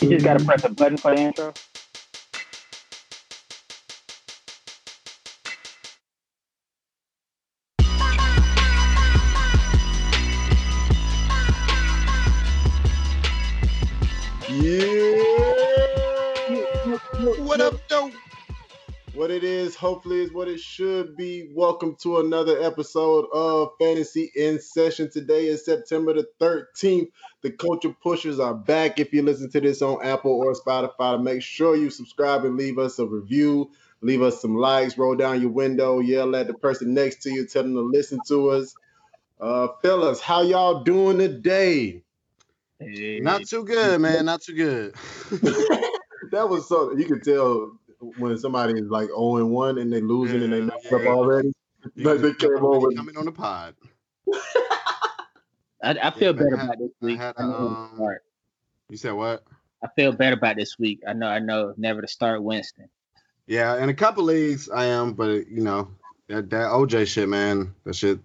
You just gotta mm-hmm. press a button for the intro. What it is, hopefully, is what it should be. Welcome to another episode of Fantasy in Session. Today is September the 13th. The Culture Pushers are back. If you listen to this on Apple or Spotify, make sure you subscribe and leave us a review. Leave us some likes, roll down your window, yell at the person next to you, tell them to listen to us. Uh, fellas, how y'all doing today? Not too good, man. Not too good. that was so you can tell when somebody is like 0 and 1 and they losing and they Yeah, messed up already. Like they came on with coming on the pod. I, I feel man, better I had- about this I week. had, I, know um. You said what? I feel better about this week. I know. I know. Never to start Winston. Yeah, in a couple leagues I am, but you know that that OJ shit, man. That shit,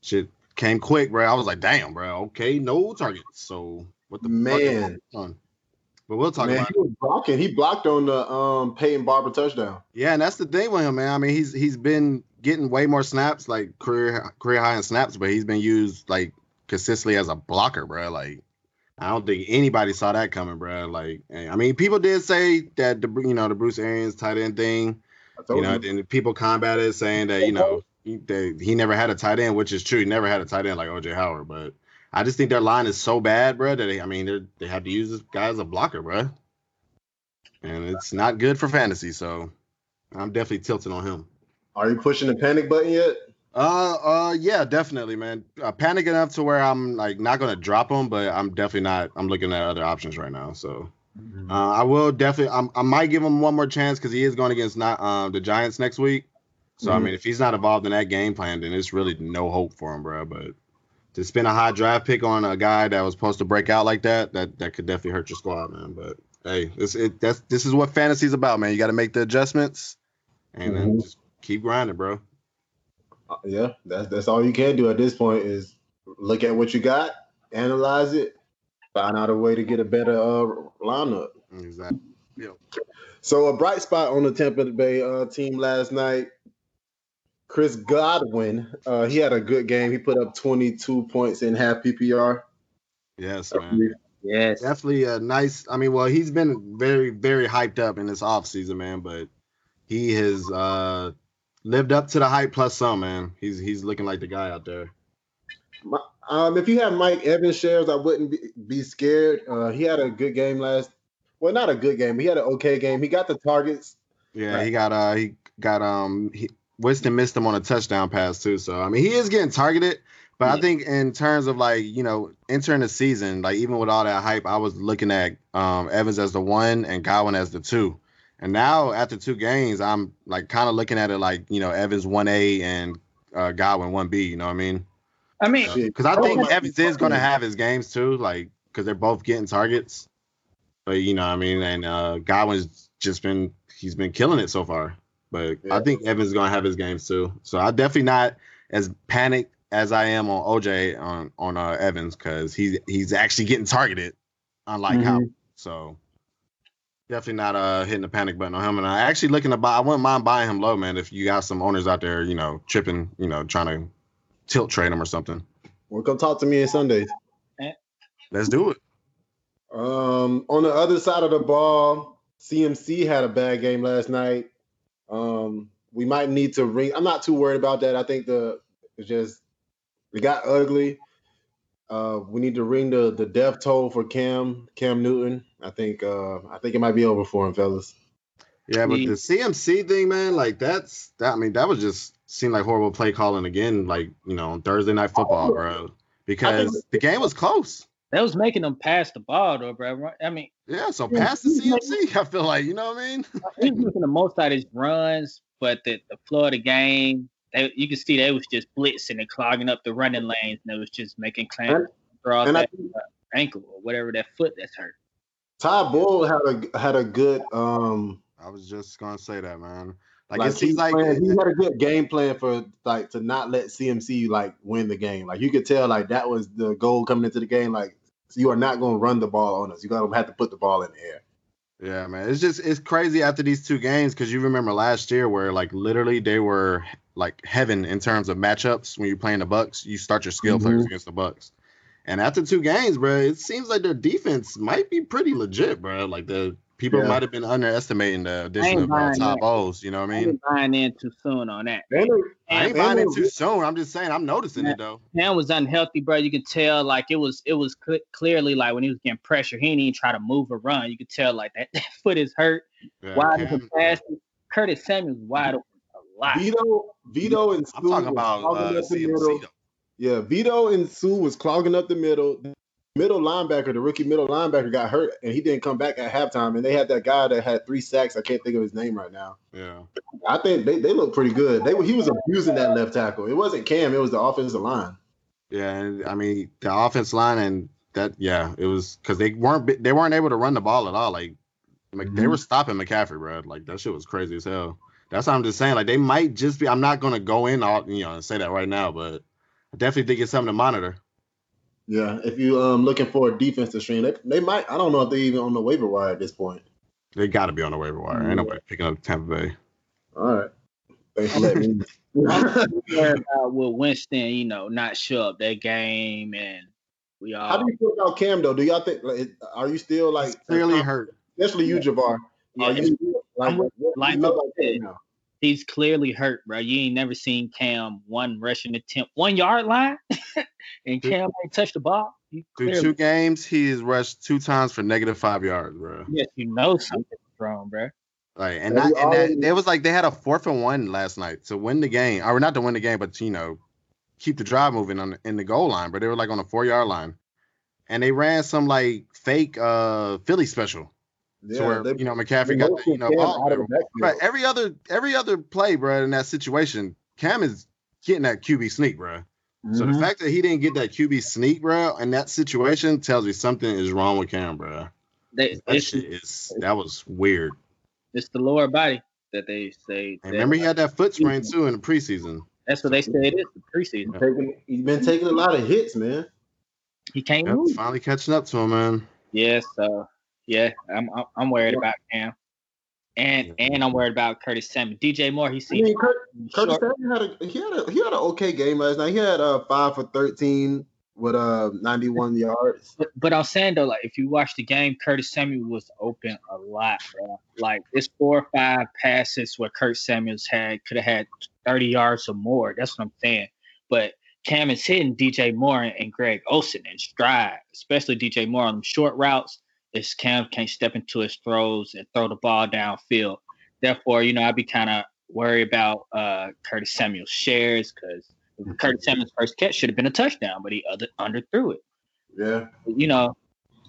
shit came quick, bro. I was like, damn, bro. Okay, no targets. So what the fuck Man. going on? But we'll talk man, about he it. was blocking. He blocked on the um Peyton Barber touchdown. Yeah, and that's the thing with him, man. I mean, he's he's been getting way more snaps, like career career high in snaps, but he's been used like consistently as a blocker, bro. Like I don't think anybody saw that coming, bro. Like I mean, people did say that the you know the Bruce Arians tight end thing, you know, you. and people combated it saying that you know he, that he never had a tight end, which is true. He never had a tight end like OJ Howard, but I just think their line is so bad, bro. That they, I mean, they they have to use this guy as a blocker, bro. And it's not good for fantasy, so I'm definitely tilting on him. Are you pushing the panic button yet? Uh, uh, yeah, definitely, man. Uh, panic enough to where I'm like not gonna drop him, but I'm definitely not. I'm looking at other options right now. So uh, I will definitely. I'm, I might give him one more chance because he is going against not um the Giants next week. So I Mhm. mean, if he's not involved in that game plan, then it's really no hope for him, bro. But to spend a high draft pick on a guy that was supposed to break out like that, that that could definitely hurt your squad, man. But hey, this it that's this is what fantasy's about, man. You got to make the adjustments and then Mhm. just keep grinding, bro. Uh, yeah, that's that's all you can do at this point is look at what you got, analyze it, find out a way to get a better uh lineup. Exactly. So a bright spot on the Tampa Bay uh, team last night. Chris Godwin, uh, he had a good game. He put up 22 points in half PPR. Yes, man. Yes. Definitely a nice. I mean, well, he's been very, very hyped up in this offseason, man. But he has uh lived up to the hype plus some, man. He's he's looking like the guy out there. Um, if you have Mike Evans shares, I wouldn't be, be scared. Uh, he had a good game last. Well, not a good game. But he had an okay game. He got the targets. Yeah, Right. he got uh he got um he, Winston missed him on a touchdown pass too. So I mean, he is getting targeted. But I think in terms of like you know entering the season, like even with all that hype, I was looking at um Evans as the one and Godwin as the two. And now after two games, I'm like kind of looking at it like you know Evans one A and uh, Godwin one B. You know what I mean? I mean, Shit. Because I think Evans is going to have his games too, like because they're both getting targets. But you know, what I mean, and uh, Godwin's just been he's been killing it so far. But Yeah. I think Evans is going to have his games too. So I'm definitely not as panicked as I am on OJ on on uh, Evans because he's he's actually getting targeted, unlike Mhm. Howard. So definitely not uh hitting the panic button on him. And I actually looking to buy. I wouldn't mind buying him low, man. If you got some owners out there, you know, tripping, you know, trying to tilt trade him or something. Well, come talk to me on Sundays. Let's do it. Um, on the other side of the ball, CMC had a bad game last night. Um, we might need to ring. I'm not too worried about that. I think the it's just it got ugly. Uh, we need to ring the the death toll for Cam Cam Newton. I think uh, I think it might be over for him, fellas. Yeah, but the CMC thing, man, like that's that. I mean, that was just seemed like horrible play calling again, like you know, on Thursday night football, bro. Because the game was close. That was making them pass the ball, though, bro. I mean, Yeah, so pass the CMC. I feel like you know what I mean. he was making the most out of his runs, but the, the flow of the game, they, you can see they was just blitzing and clogging up the running lanes, and it was just making Clam draw And that uh, ankle or whatever that foot that's hurt. Todd Bowles had a had a good um I was just gonna say that, man. Like, like, it seems like planned- he had a good game plan for like to not let CMC like win the game. Like you could tell like that was the goal coming into the game. Like you are not going to run the ball on us. You're going to have to put the ball in the air. Yeah, man. It's just it's crazy after these two games because you remember last year where like literally they were like heaven in terms of matchups when you're playing the Bucks. You start your skill mm-hmm. players against the Bucks. And after two games, bro, it seems like their defense might be pretty legit, bro. Like the people yeah. might have been underestimating the addition of uh, top O's. You know what I mean? I ain't buying in too soon on that. I ain't buying in too soon. I'm just saying I'm noticing it though. Man was unhealthy, bro. You could tell like it was it was cl- clearly like when he was getting pressure, he didn't even try to move or run. You could tell like that, that foot is hurt. Yeah, wide open pass. Curtis Samuel's wide open a lot. Vito, Vito, and Suh I'm talking about uh, yeah, Vito and Suh was clogging up the middle. Middle linebacker, the rookie middle linebacker, got hurt and he didn't come back at halftime. And they had that guy that had three sacks. I can't think of his name right now. Yeah, I think they, they look pretty good. They he was abusing that left tackle. It wasn't Cam. It was the offensive line. Yeah, I mean the offense line and that yeah, it was because they weren't they weren't able to run the ball at all. Like, like mm-hmm. they were stopping McCaffrey, bro. Like that shit was crazy as hell. That's what I'm just saying. Like they might just be. I'm not gonna go in all you know and say that right now, but I definitely think it's something to monitor. Yeah, if you um looking for a defense to stream, they, they might. I don't know if they even on the waiver wire at this point. They got to be on the waiver wire. Ain't nobody picking up Tampa Bay. All right. Thanks for letting me. about with Winston, you know, not show up that game, and we all. How do you feel about Cam though? Do y'all think? Like, are you still like clearly hurt? Especially you, Javar. Yeah, are you like, like, like he's clearly hurt, bro. You ain't never seen Cam one rushing attempt, one yard line, and Cam ain't touched the ball. Through two games, he has rushed two times for negative five yards, bro. Yes, you know something's wrong, bro. Right, and that, and that, it was like they had a fourth and one last night to win the game, or not to win the game, but you know, keep the drive moving on in the goal line. But they were like on a four yard line, and they ran some like fake uh Philly special. Yeah, so where they, you know McCaffrey got the, you know ball, right. Every other every other play, bro, in that situation, Cam is getting that QB sneak, bro. Mm-hmm. So the mm-hmm. fact that he didn't get that QB sneak, bro, in that situation tells me something is wrong with Cam, bro. They, that shit is that was weird. It's the lower body that they say. That, remember, he had that foot sprain too in the preseason. That's what they say it is. The preseason. Taking, he's been taking a lot of hits, man. He can't yep, move. Finally catching up to him, man. Yes, uh, yeah, I'm I'm worried about Cam, and and I'm worried about Curtis Samuel. DJ Moore, he seems. I mean, Kurt, Curtis Samuel had a he had a he had an okay game last night. He had uh five for thirteen with uh 91 yards. But, but I'm saying though, like if you watch the game, Curtis Samuel was open a lot, bro. Like it's four or five passes where Kurt Samuels had could have had 30 yards or more. That's what I'm saying. But Cam is hitting DJ Moore and Greg Olsen in stride, especially DJ Moore on them short routes is Cam can't step into his throws and throw the ball downfield. Therefore, you know, I'd be kind of worried about uh, Curtis Samuel's shares because Curtis Samuel's first catch should have been a touchdown, but he other, underthrew it. Yeah. You know,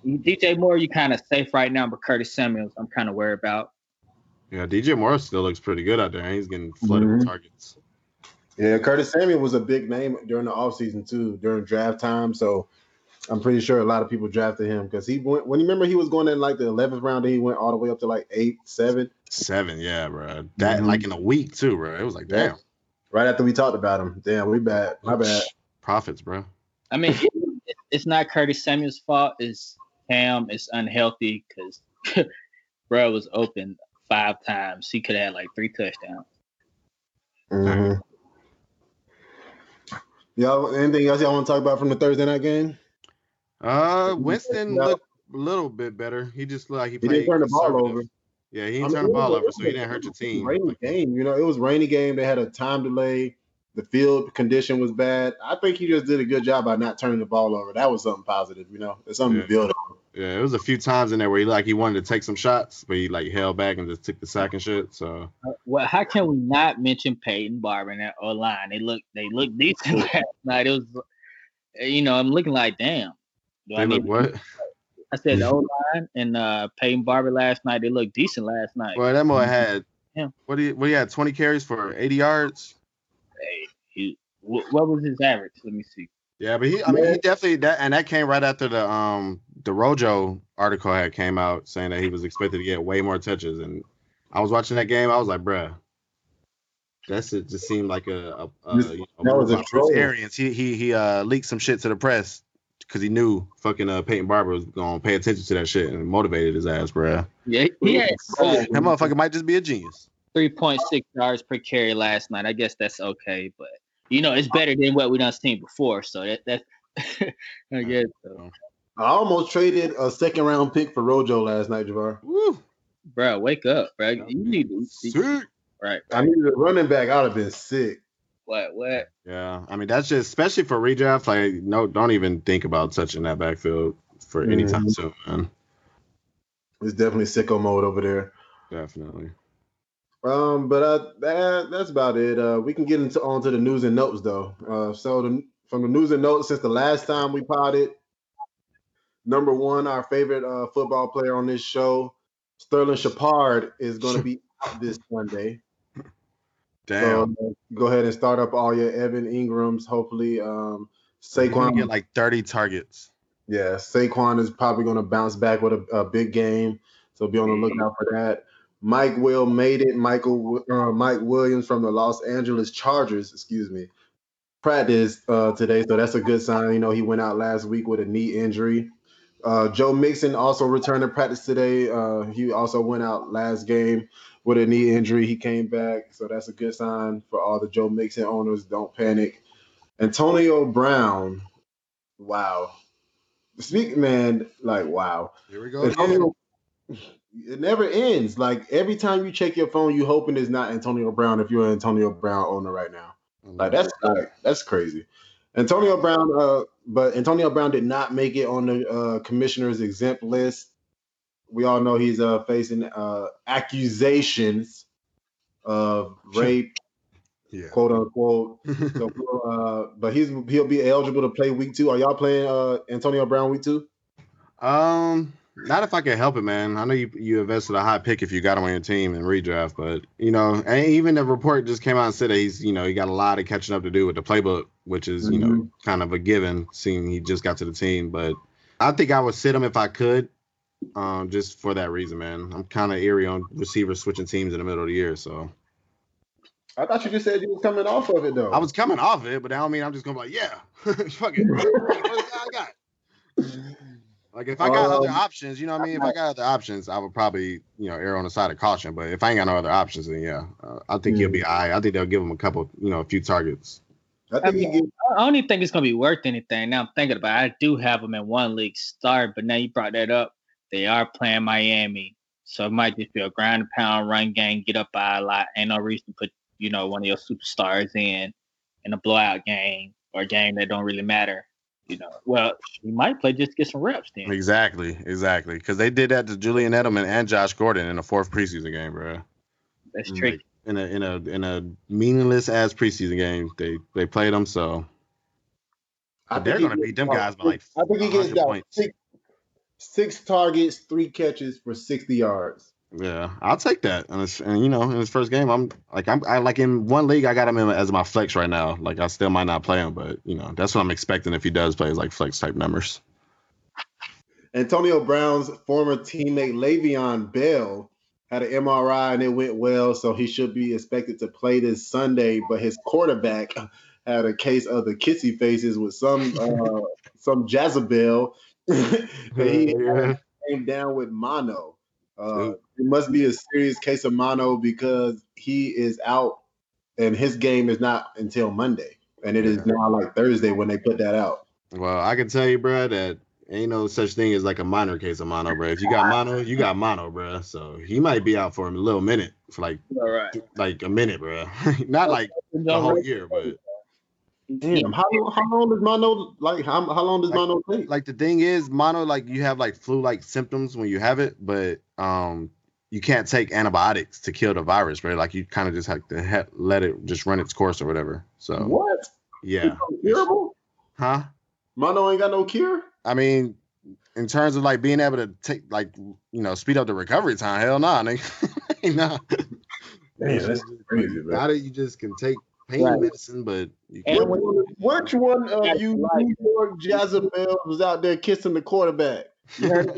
DJ Moore, you kind of safe right now, but Curtis Samuel's, I'm kind of worried about. Yeah, DJ Moore still looks pretty good out there. He's getting flooded mm-hmm. with targets. Yeah, Curtis Samuel was a big name during the offseason too, during draft time. So I'm pretty sure a lot of people drafted him because he went when you remember he was going in like the 11th round, and he went all the way up to like eight, seven, seven. Yeah, bro. That mm-hmm. like in a week too, bro. It was like damn. Right after we talked about him, damn, we bad. My bad. Prophets, bro. I mean, it's not Curtis Samuel's fault. It's Cam. It's unhealthy because bro was open five times. He could have had like three touchdowns. Mm-hmm. Y'all, anything else y'all want to talk about from the Thursday night game? Uh, Winston looked a little bit better. He just looked like he, played. he didn't turn the ball over. Yeah, he didn't I mean, turn the ball over, so he didn't hurt your team. Rainy game, you know, it was rainy game. They had a time delay. The field condition was bad. I think he just did a good job by not turning the ball over. That was something positive, you know. It's something yeah. to build on. Yeah, it was a few times in there where he like he wanted to take some shots, but he like held back and just took the sack and shit. So, uh, well, how can we not mention Peyton Barber in that O line? They look they look decent last night. It was, you know, I'm looking like damn. Do they I look what? I said the O line and uh, Peyton Barber last night. They looked decent last night. Well, that boy had yeah. what he what he had 20 carries for 80 yards. Hey, he, what was his average? Let me see. Yeah, but he I mean he definitely that and that came right after the um the Rojo article had came out saying that he was expected to get way more touches and I was watching that game I was like, bruh, that's it. Just seemed like a, a, a you know, that was a Bruce Arians. He he he uh leaked some shit to the press because he knew fucking uh, Peyton Barber was gonna pay attention to that shit and motivated his ass, bro. Yeah, he had That motherfucker might just be a genius. three point six yards per carry last night. I guess that's okay, but you know it's better than what we done seen before. So that that I guess so. I almost traded a second round pick for Rojo last night, Javar. Woo. Bro, wake up, bro. You need to Sick. right. I needed a running back. I'd have been sick. What what? Yeah, I mean that's just especially for redraft. Like, no, don't even think about touching that backfield for any time Mhm. soon, man. It's definitely sicko mode over there. Definitely. Um, but uh, that that's about it. Uh, we can get into onto the news and notes though. Uh, so the, from the news and notes since the last time we potted, number one, our favorite uh, football player on this show, Sterling Shepard, is going to be out this Sunday. Damn. So go ahead and start up all your Evan Engrams. Hopefully, um, Saquon Saquon. get like 30 targets. yeah, Saquon is probably going to bounce back with a, a big game. So be on the lookout for that. Mike Will made it. Michael uh, Mike Williams from the Los Angeles Chargers, excuse me, practice uh, today, so that's a good sign. You know, he went out last week with a knee injury. Uh, Joe Mixon also returned to practice today. Uh, he also went out last game with a knee injury. He came back, so that's a good sign for all the Joe Mixon owners. Don't panic. Antonio Brown, wow. Speak, man, like wow. Here we go. Antonio, it never ends. Like every time you check your phone, you hoping it's not Antonio Brown if you're an Antonio Brown owner right now. Like that's like, that's crazy. Antonio Brown, uh, but Antonio Brown did not make it on the uh, commissioner's exempt list. We all know he's uh, facing uh, accusations of rape, yeah. quote unquote. So, uh, but he's he'll be eligible to play week two. Are y'all playing uh, Antonio Brown week two? Um, not if I can help it, man. I know you you invested a high pick if you got him on your team in redraft, but you know, and even the report just came out and said that he's you know he got a lot of catching up to do with the playbook, which is you know Mhm. kind of a given, seeing he just got to the team. But I think I would sit him if I could, um, just for that reason, man. I'm kind of eerie on receivers switching teams in the middle of the year, so I thought you just said you was coming off of it though. I was coming off it, but I don't mean I'm just gonna be like, yeah, fuck it, what I got. Like if I got other Um, options, you know what I mean. If I got other options, I would probably you know err on the side of caution. But if I ain't got no other options, then yeah, uh, I think he'll be all right. I think they'll give him a couple, you know, a few targets. I think he I get, I don't even think it's gonna be worth anything. Now I'm thinking about it. I do have him in one league start, but now you brought that up. They are playing Miami. So it might just be a ground and pound run game, get up by a lot. Ain't no reason to put, you know, one of your superstars in in a blowout game or a game that don't really matter. You know, well, you might play just to get some reps then. Exactly, exactly. Because they did that to Julian Edelman and Josh Gordon in the fourth preseason game, bro. That's Like, tricky. in a in a in a meaningless ass preseason game, they they played them. So I they're gonna beat them guys by, like, I think he gets 100 points. six, six targets, three catches for sixty yards. yeah, I'll take that. And, it's, and you know, in his first game, I'm like I'm I like in one league, I got him in as my flex right now. Like I still might not play him, but you know, that's what I'm expecting if he does play is like flex type numbers. Antonio Brown's former teammate Le'Veon Bell had an MRI and it went well, so he should be expected to play this Sunday. But his quarterback had a case of the kissy faces with some uh, some Jezebel. and he yeah. came down with mono. Uh, it must be a serious case of mono because he is out and his game is not until Monday. And it is Yeah. now like Thursday when they put that out. Well, I can tell you, bro, that ain't no such thing as like a minor case of mono, bro. If you got mono, you got mono, bro. So he might be out for a little minute, for like All right. like a minute, bro. Not like the whole year, but Damn, how, how long does mono like how, how long does Like- mono take? like the thing is, mono like you have like flu like symptoms when you have it, but um you can't take antibiotics to kill the virus, right? Like you kind of just have to ha- let it just run its course or whatever. So what? yeah, Curable? huh? Mono ain't got no cure? I mean, in terms of like being able to take like you know speed up the recovery time, hell nah, nigga. nah. Damn, that's crazy, bro. Now that you just can take pain Right. medicine, but you can't. Which one, which one of That's you right. New York Jezebel was out there kissing the quarterback? You heard?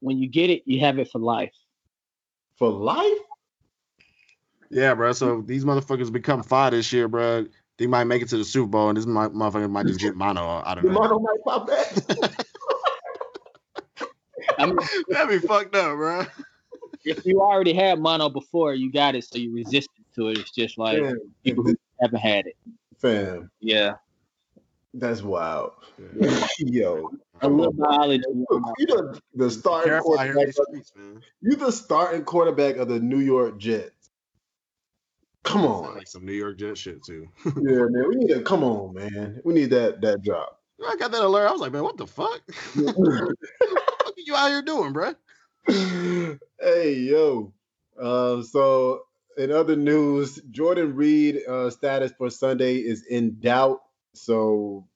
When you get it, you have it for life. For life? Yeah, bro. So these motherfuckers become fire this year, bro. They might make it to the Super Bowl, and this motherfucker might just get mono out of it. Mono might pop back. I mean, That'd be fucked up, bro. if you already had mono before, you got it, so you resistant to it. It's just like Fam, people who haven't had it. fam, Yeah, that's wild. Yo, a little biology. you the, the starting Careful out here in quarterback. these Of, streets, man. you the starting quarterback of the New York Jets. Come on, like some New York Jet shit too. yeah, man. We need to come on, man. We need that that drop. I got that alert. I was like, man, what the fuck? what the fuck are you out here doing, bro? hey yo. Um, so in other news, Jordan Reed uh, status for Sunday is in doubt. So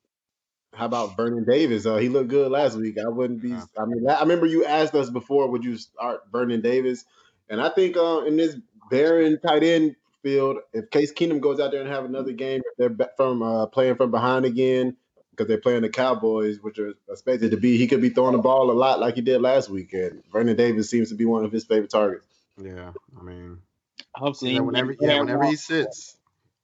how about Vernon Davis? Uh, he looked good last week. I wouldn't be. I mean, I remember you asked us before, would you start Vernon Davis? And I think uh, in this barren tight end field, if Case Keenum goes out there and have another game, if they're from uh, playing from behind again because they're playing the Cowboys, which are expected to be, he could be throwing the ball a lot like he did last weekend. Vernon Davis seems to be one of his favorite targets. Yeah, I mean, Hopefully, yeah, he whenever, can yeah, whenever he sits,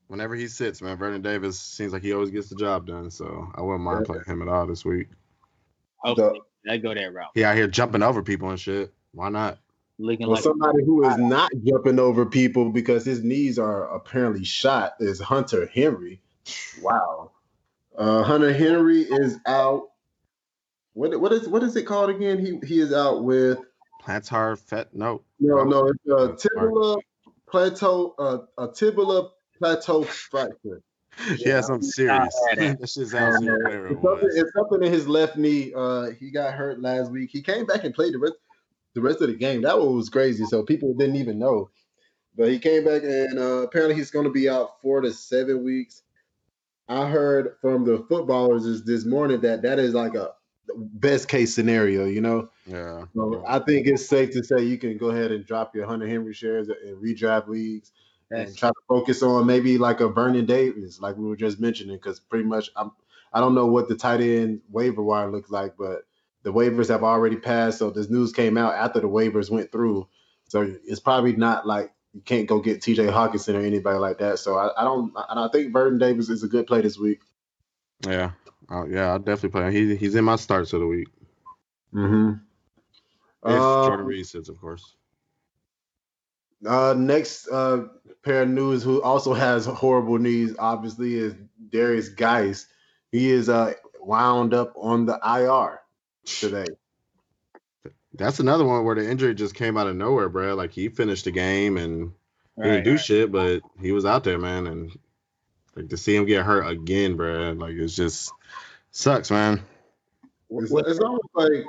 whenever he sits, man, Vernon Davis seems like he always gets the job done. So I wouldn't mind playing him at all this week. Hopefully, I go that route. He out here jumping over people and shit. Why not? Looking Well, like somebody who is not jumping over people because his knees are apparently shot is Hunter Henry. Wow. Uh, Hunter Henry is out. What what is what is it called again? He he is out with Plantar fet no. no no it's a tibula plateau uh, a tibula plateau fracture. Yeah, something serious. I'm that shit sounds Um, serious. whatever it it's, something, it's something in his left knee. Uh, he got hurt last week. He came back and played the rest the rest of the game. That one was crazy. So people didn't even know. But he came back and uh, apparently he's going to be out four to seven weeks. I heard from the footballers this morning that that is like a best case scenario. You know, Yeah. so I think it's safe to say you can go ahead and drop your Hunter Henry shares in redraft leagues and try to focus on maybe like a Vernon Davis, like we were just mentioning, because pretty much I'm I don't know what the tight end waiver wire looks like, but the waivers have already passed. So this news came out after the waivers went through. So it's probably not like you can't go get TJ Hockenson or anybody like that. So I, I don't and I think Vernon Davis is a good play this week. Yeah. Oh, yeah, I'll definitely play him. He, he's in my starts of the week. Mm-hmm. If Jordan Reed sits, of course. Uh, next uh, pair of news who also has horrible knees, obviously, is Derrius Guice. He is uh, wound up on the IR today. That's another one where the injury just came out of nowhere, bro. Like he finished the game and he Right, didn't do right. shit, but he was out there, man. And like to see him get hurt again, bro, like it's just sucks, man. It's, it's almost like,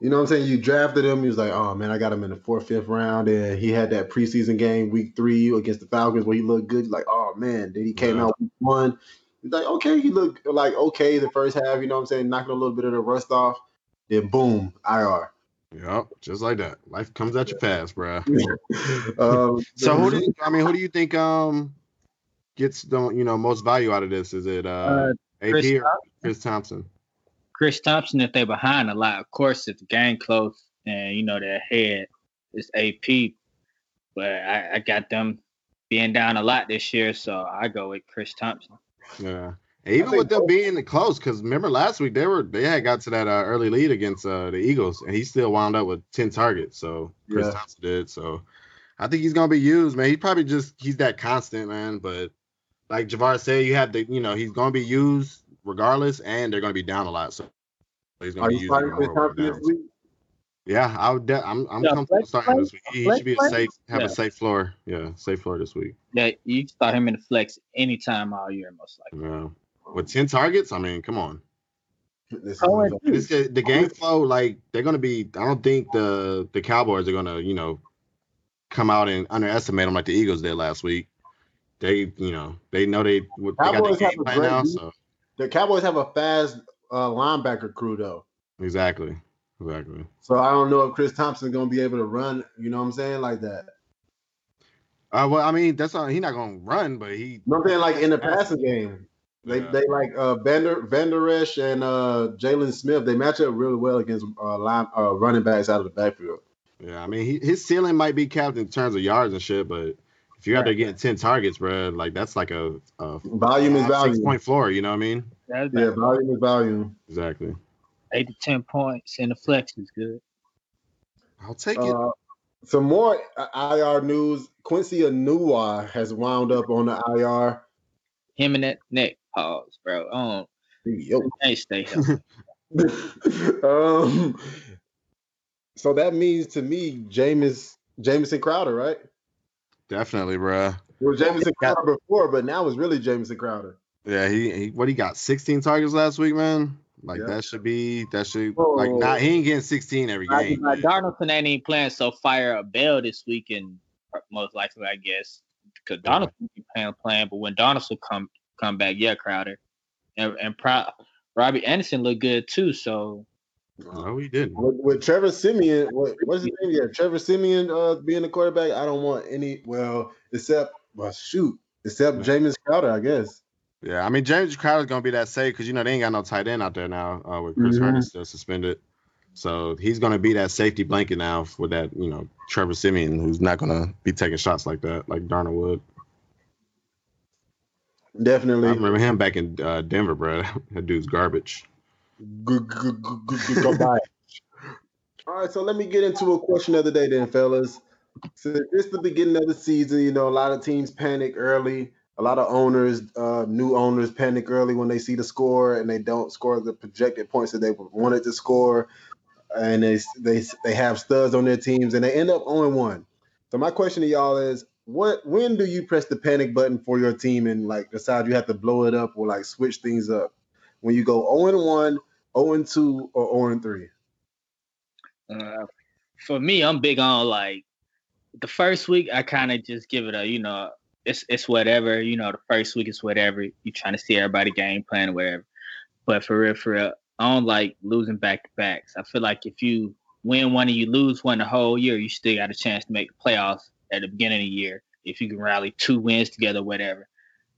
you know what I'm saying? You drafted him. He was like, oh, man, I got him in the fourth, fifth round. And he had that preseason game week three against the Falcons where he looked good. You're like, oh, man. Then he came Yeah. out week one. He's like, okay, he looked like okay the first half, you know what I'm saying? Knocking a little bit of the rust off. Then boom, IR. Yep, just like that. Life comes at you fast, bro. um, So who do you, I mean, who do you think um gets the you know most value out of this? Is it uh, Uh, AP Chris or Chris Thompson? Chris Thompson, if they're behind a lot, of course, if the game close and you know they're ahead, it's AP. But I, I got them being down a lot this year, so I go with Chris Thompson. Yeah. And even with them both- being close, because remember last week they were they had got to that uh, early lead against uh, the Eagles, and he still wound up with ten targets. So Chris Yeah. Thompson did. So I think he's gonna be used, man. He probably just he's that constant, man. But like Javar said, you have to, you know, he's gonna be used regardless, and they're gonna be down a lot. So he's gonna be used starting even Chris more with Thompson this downs. week? Yeah, I would. De- I'm I'm Yeah, comfortable starting play? this week. He Flex should be a safe, have Yeah. a safe floor. Yeah, safe floor this week. Yeah, you start him in the flex anytime all year, most likely. Yeah. With ten targets, I mean, come on. This Oh, is- and- This, the game flow, like they're gonna be. I don't think the the Cowboys are gonna, you know, come out and underestimate them like the Eagles did last week. They, you know, they know they, they got the game now. So the Cowboys have a fast uh, linebacker crew though. exactly, exactly. So I don't know if Chris Thompson's gonna be able to run, you know what I'm saying, like that. Uh, well, I mean, that's not. He's not gonna run, but he. You know what I'm saying, like in the passing game. They Yeah. they like uh Vander Vander Esch and uh Jaylon Smith, they match up really well against uh line uh running backs out of the backfield. Yeah, I mean, he, his ceiling might be capped in terms of yards and shit, but If you're out there getting ten targets, bro, like that's like a, a volume is value. six point floor. You know what I mean? That's Yeah, about volume is volume. Exactly. eight to ten points, and the flex is good. I'll take it. Uh, some more IR news. Quincy Enunwa has wound up on the IR. Him and that neck pause, bro. Oh, Yo. can't stay healthy. um, so that means to me, James Jameson Crowder, right? Definitely, bro. It was Jameson Crowder before, but now it's really Jameson Crowder. Yeah, he, he what he got 16 targets last week, man. Like Yeah. that should be that should Oh. like not he ain't getting 16 every Like, game. like man. Donaldson ain't even playing, so fire a Bell this weekend, most likely, I guess, because Yeah. Donaldson be playing, playing. But when Donaldson come come back, yeah, Crowder and and Pro, Robby Anderson looked good too. So No, he didn't. With, with Trevor Siemian, what, what's his name? Yeah, Trevor Siemian uh, being the quarterback. I don't want any. Well, except well, shoot, except James Crowder, I guess. Yeah, I mean James Crowder's gonna be that safe because you know they ain't got no tight end out there now uh, with Chris. Herndon still suspended. So he's gonna be that safety blanket now for that you know Trevor Siemian who's not gonna be taking shots like that like Darnold would. I Definitely. remember him back in uh, Denver, bro. that dude's garbage. All right, so let me get into a question of the day, then, fellas. So this the beginning of the season. You know, a lot of teams panic early. A lot of owners, uh, new owners, panic early when they see the score and they don't score the projected points that they wanted to score, and they they they have studs on their teams and they end up 0 1. So my question to y'all is, what when do you press the panic button for your team and like decide you have to blow it up or like switch things up? When you go 0 1, 0 2, or 0 3? uh, for me, I'm big on like the first week. I kind of just give it a you know it's it's whatever you know the first week is whatever you trying to see everybody game plan or whatever. But for real, for real, I don't like losing back to backs. I feel like if you win one and you lose one the whole year, you still got a chance to make the playoffs at the beginning of the year if you can rally two wins together, whatever.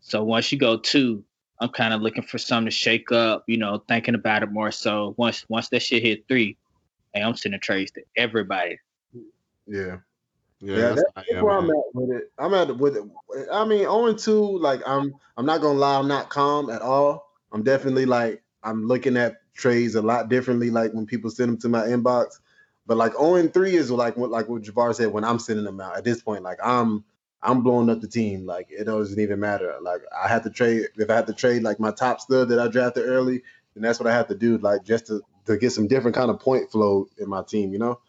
So once you go two, I'm kind of looking for something to shake up, you know, thinking about it more. So once once that shit hit three, hey, I'm sending trades to everybody. Yeah. Yeah, Yeah, that's that's, I where I'm at with it. I'm at with it. I mean, 0 2, like I'm I'm not gonna lie, I'm not calm at all. I'm definitely like I'm looking at trades a lot differently, like when people send them to my inbox. But like 0 3 is like what like what Javar said when I'm sending them out. At this point, like I'm I'm blowing up the team. Like it doesn't even matter. Like I have to trade if I have to trade like my top stud that I drafted early, then that's what I have to do, like just to to get some different kind of point flow in my team, you know?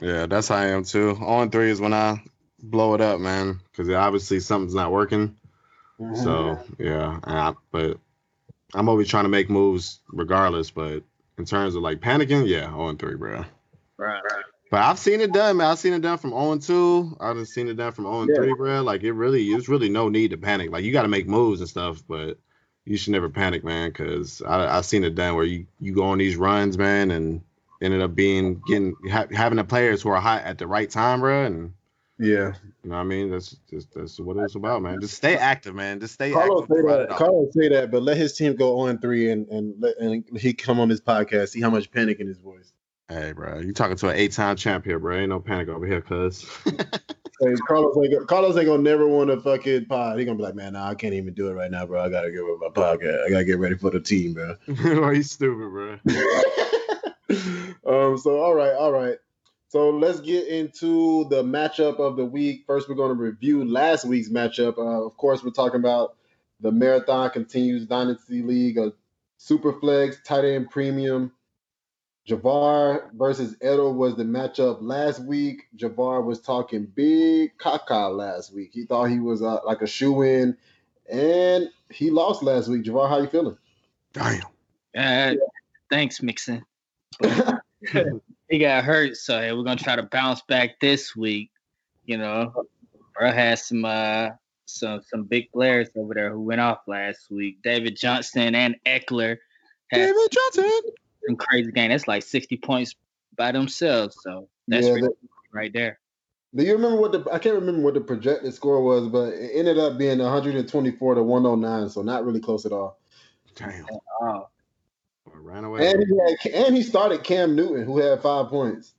Yeah, that's how I am too. On three is when I blow it up, man, because obviously something's not working. Mm-hmm. So yeah, and I, but I'm always trying to make moves regardless. But in terms of like panicking, yeah, on three, bro. Right. But I've seen it done, man. I've seen it done from 0 2. I've seen it done from 0 3, bro. Like it really, there's really no need to panic. Like you got to make moves and stuff, but you should never panic, man, because I've seen it done where you you go on these runs, man, and ended up being getting ha- having the players who are hot at the right time, bro, and Yeah. you know what I mean. That's just that's what it's about, man. Just stay active, man. Just stay Carlos active. say that. Carlos say that, but let his team go on three and and let and he come on this podcast. See how much panic in his voice. Hey, bro, you talking to an eight-time champ here, bro? Ain't no panic over here, cuz. Hey, Carlos ain't go- Carlos ain't gonna never want a fucking pod. He gonna be like, man, nah, I can't even do it right now, bro. I gotta get with my podcast. I gotta get ready for the team, bro. oh, he's stupid, bro. um. So all right, all right. So let's get into the matchup of the week. First, we're to review last week's matchup. Uh, of course, we're talking about the Marathon Continues Dynasty League, a Superflex tight end premium. Javar versus Edo was the matchup last week. Javar was talking big caca last week. He thought he was uh, like a shoe in, and he lost last week. Javar, how you feeling? Damn. Uh, thanks, Mixon. he got hurt, so hey, we're gonna try to bounce back this week. You know, bro had some uh some some big players over there who went off last week. David Johnson and Ekeler David Johnson. Some crazy game. That's like sixty points by themselves. So that's Yeah, really that- right there. Do you remember what the I can't remember what the projected score was, but it ended up being 124 to 109, so not really close at all. Damn. Oh, Ran away. And he had, and he started Cam Newton, who had five points.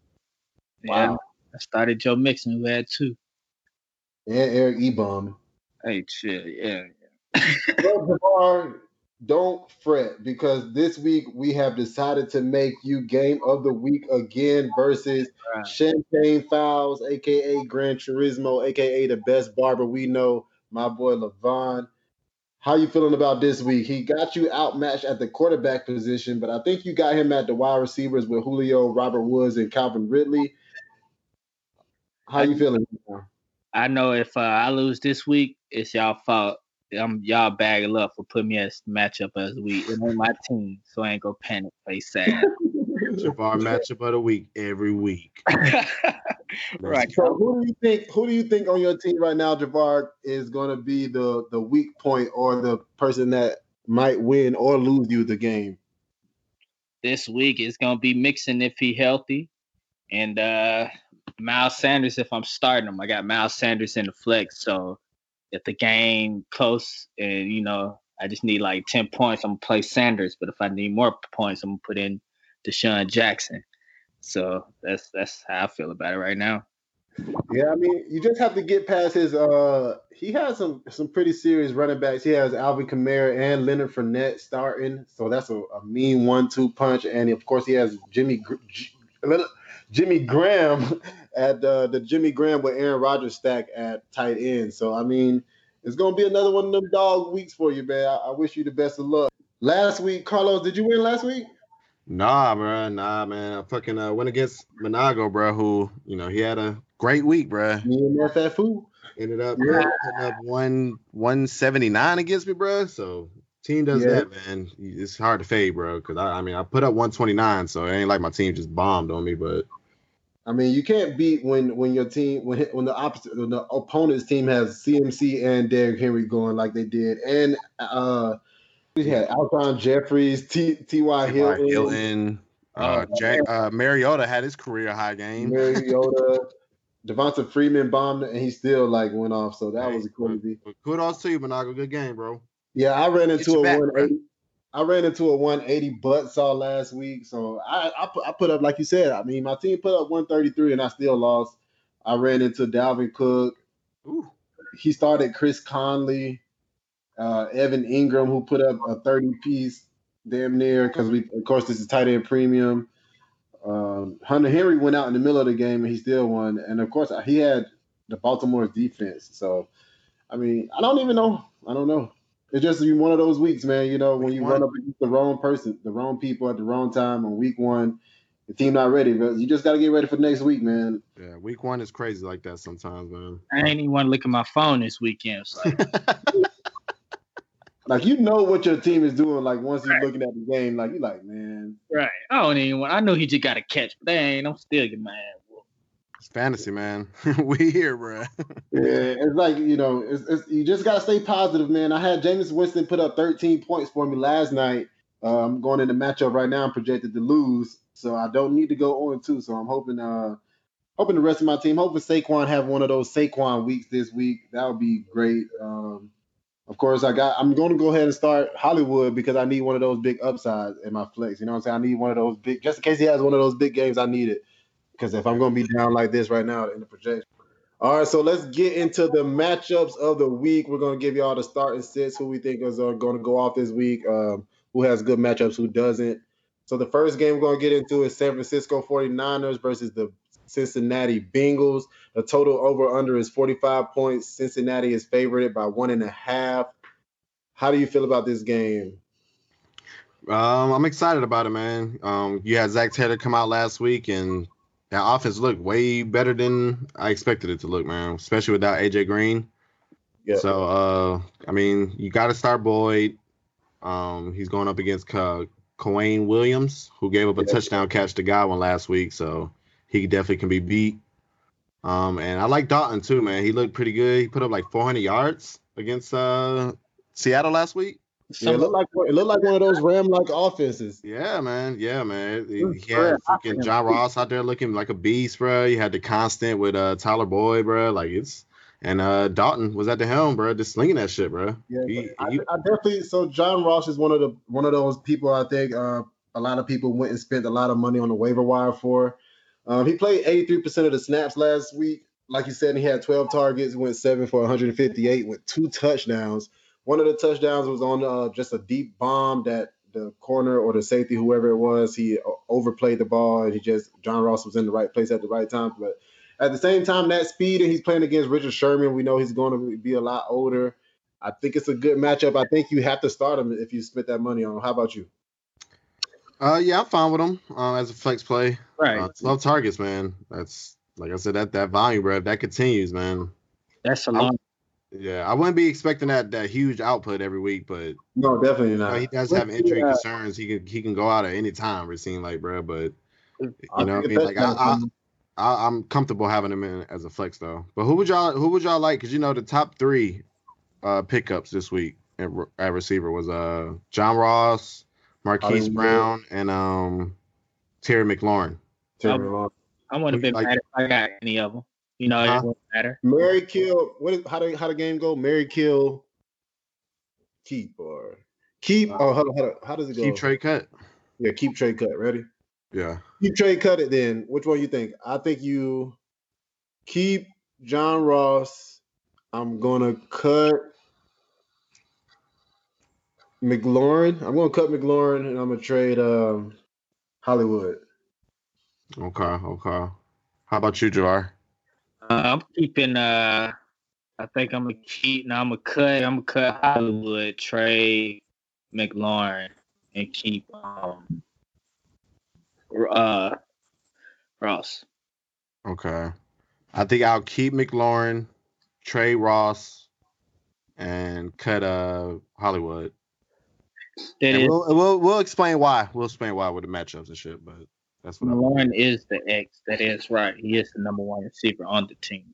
yeah. Wow. I started Joe Mixon, who had two. and Eric Ebron. Hey, chill. yeah. well, don't fret because this week we have decided to make you game of the week again versus right. Champagne Fouls, aka Gran Turismo, aka the best barber we know, my boy Levon. How you feeling about this week? He got you outmatched at the quarterback position, but I think you got him at the wide receivers with Julio, Robert Woods, and Calvin Ridley. How you feeling? I know if uh, I lose this week, it's y'all fault. I'm y'all bagging up for putting me as matchup as we it ain't my team, so I ain't gonna panic, play sad. Javon matchup of the week every week. right. So who do you think who do you think on your team right now, Javar, is gonna be the the weak point or the person that might win or lose you the game? This week is gonna be Mixon if he healthy. And uh Miles Sanders if I'm starting him. I got Miles Sanders in the flex, so if the game close and you know I just need like ten points, I'm gonna play Sanders. But if I need more points, I'm gonna put in DeSean Jackson. So that's that's how I feel about it right now. Yeah, I mean, you just have to get past his. uh He has some some pretty serious running backs. He has Alvin Kamara and Leonard Fournette starting, so that's a, a mean one-two punch. And of course, he has Jimmy Jimmy Graham at uh, the Jimmy Graham with Aaron Rodgers stack at tight end. So I mean, it's gonna be another one of them dog weeks for you, man. I, I wish you the best of luck. Last week, Carlos, did you win last week? Nah, bro. Nah, man. I fucking uh, went against Monago, bro. Who, you know, he had a great week, bro. Me and that fool ended up yeah. putting up one one seventy nine against me, bro. So team does yeah. that, man. It's hard to fade, bro. Because I, I mean, I put up one twenty nine, so it ain't like my team just bombed on me, but I mean, you can't beat when when your team when when the opposite when the opponent's team has CMC and Derrick Henry going like they did, and uh, we had Alshon Jeffries, T T.Y. Hilton, Hilton uh, Jack, uh, Mariota had his career high game. Mariota, Devonta Freeman bombed and he still like went off, so that hey, was crazy. Kudos to you, Monago. Good game, bro. Yeah, I ran into a 180. I ran into a 180 butt saw last week, so I, I put, I put up like you said. I mean, my team put up 133, and I still lost. I ran into Dalvin Cook. Ooh. He started Chris Conley, uh, Evan Engram, who put up a 30 piece, damn near, because we of course this is tight end premium. Um, Hunter Henry went out in the middle of the game and he still won, and of course he had the Baltimore defense. So, I mean, I don't even know. I don't know it's just one of those weeks, man. You know, when you run up against the wrong person, the wrong people at the wrong time on week one, the team not ready. But you just got to get ready for next week, man. Yeah, week one is crazy like that sometimes, man. I ain't even want to look at my phone this weekend. So. like you know what your team is doing. Like once you're right. looking at the game, like you're like, man. Right. I don't even. Want, I know he just got a catch, but they ain't. I'm still getting mad. It's fantasy, man. we here, bro. yeah, it's like you know, it's, it's, you just gotta stay positive, man. I had Jameis Winston put up 13 points for me last night. Uh, I'm going in the matchup right now. I'm projected to lose, so I don't need to go on two. So I'm hoping, uh, hoping the rest of my team, hoping Saquon have one of those Saquon weeks this week. That would be great. Um, of course, I got. I'm going to go ahead and start Hollywood because I need one of those big upsides in my flex. You know what I'm saying? I need one of those big, just in case he has one of those big games. I need it because if I'm going to be down like this right now in the projection. All right, so let's get into the matchups of the week. We're going to give you all the starting sets, who we think is uh, going to go off this week, um, who has good matchups, who doesn't. So the first game we're going to get into is San Francisco 49ers versus the Cincinnati Bengals. The total over under is 45 points. Cincinnati is favored by one and a half. How do you feel about this game? Um, I'm excited about it, man. Um, you had Zac Taylor come out last week and that offense looked way better than I expected it to look, man. Especially without AJ Green. Yeah. So uh, I mean, you got to start Boyd. Um, he's going up against Ka- Williams, who gave up a yeah. touchdown catch to Godwin last week, so he definitely can be beat. Um, and I like Dalton too, man. He looked pretty good. He put up like 400 yards against uh, Seattle last week. Yeah, it looked like it looked like one of those Ram like offenses. Yeah, man. Yeah, man. He, he had fucking John Ross out there looking like a beast, bro. You had the constant with uh Tyler Boyd, bro. Like it's and uh Dalton was at the helm, bro, just slinging that shit, bro. Yeah, he, I, he, I, definitely. So John Ross is one of the one of those people. I think uh, a lot of people went and spent a lot of money on the waiver wire for. Um, he played 83% of the snaps last week. like you said, he had 12 targets, went seven for 158 with two touchdowns. One of the touchdowns was on uh, just a deep bomb that the corner or the safety, whoever it was, he overplayed the ball and he just John Ross was in the right place at the right time. But at the same time, that speed and he's playing against Richard Sherman, we know he's going to be a lot older. I think it's a good matchup. I think you have to start him if you spent that money on him. How about you? Uh, yeah, I'm fine with him uh, as a flex play. Right. Uh, 12 targets, man. That's like I said, that that volume, bro. If that continues, man. That's a long. I, yeah, I wouldn't be expecting that that huge output every week, but no, definitely not. You know, he does have injury yeah. concerns. He can he can go out at any time. It seems like, bro. But you know, what I mean, like I, I, I, am comfortable having him in as a flex though. But who would y'all who would y'all like? Because you know the top three uh, pickups this week at, at receiver was uh John Ross, Marquise Brown, and um Terry McLaurin. Terry McLaurin. I wouldn't have been like, mad if I got any of them. You know, huh? it wouldn't matter. Mary kill. What? Is, how do how the game go? Mary kill. Keep or keep. Uh, oh, how, how, how does it go? Keep trade cut. Yeah, keep trade cut. Ready? Yeah. Keep trade cut it. Then which one you think? I think you keep John Ross. I'm gonna cut McLaurin. I'm gonna cut McLaurin and I'm gonna trade um, Hollywood. Okay, okay. How about you, Jar? Uh, I'm keeping. Uh, I think I'm gonna keep. Now I'm gonna cut. I'm gonna cut Hollywood, Trey McLaurin, and keep um, uh, Ross. Okay. I think I'll keep McLaurin, Trey Ross, and cut uh Hollywood. We'll, we'll we'll explain why. We'll explain why with the matchups and shit, but that's what Lauren is the X. That is right. He is the number one receiver on the team.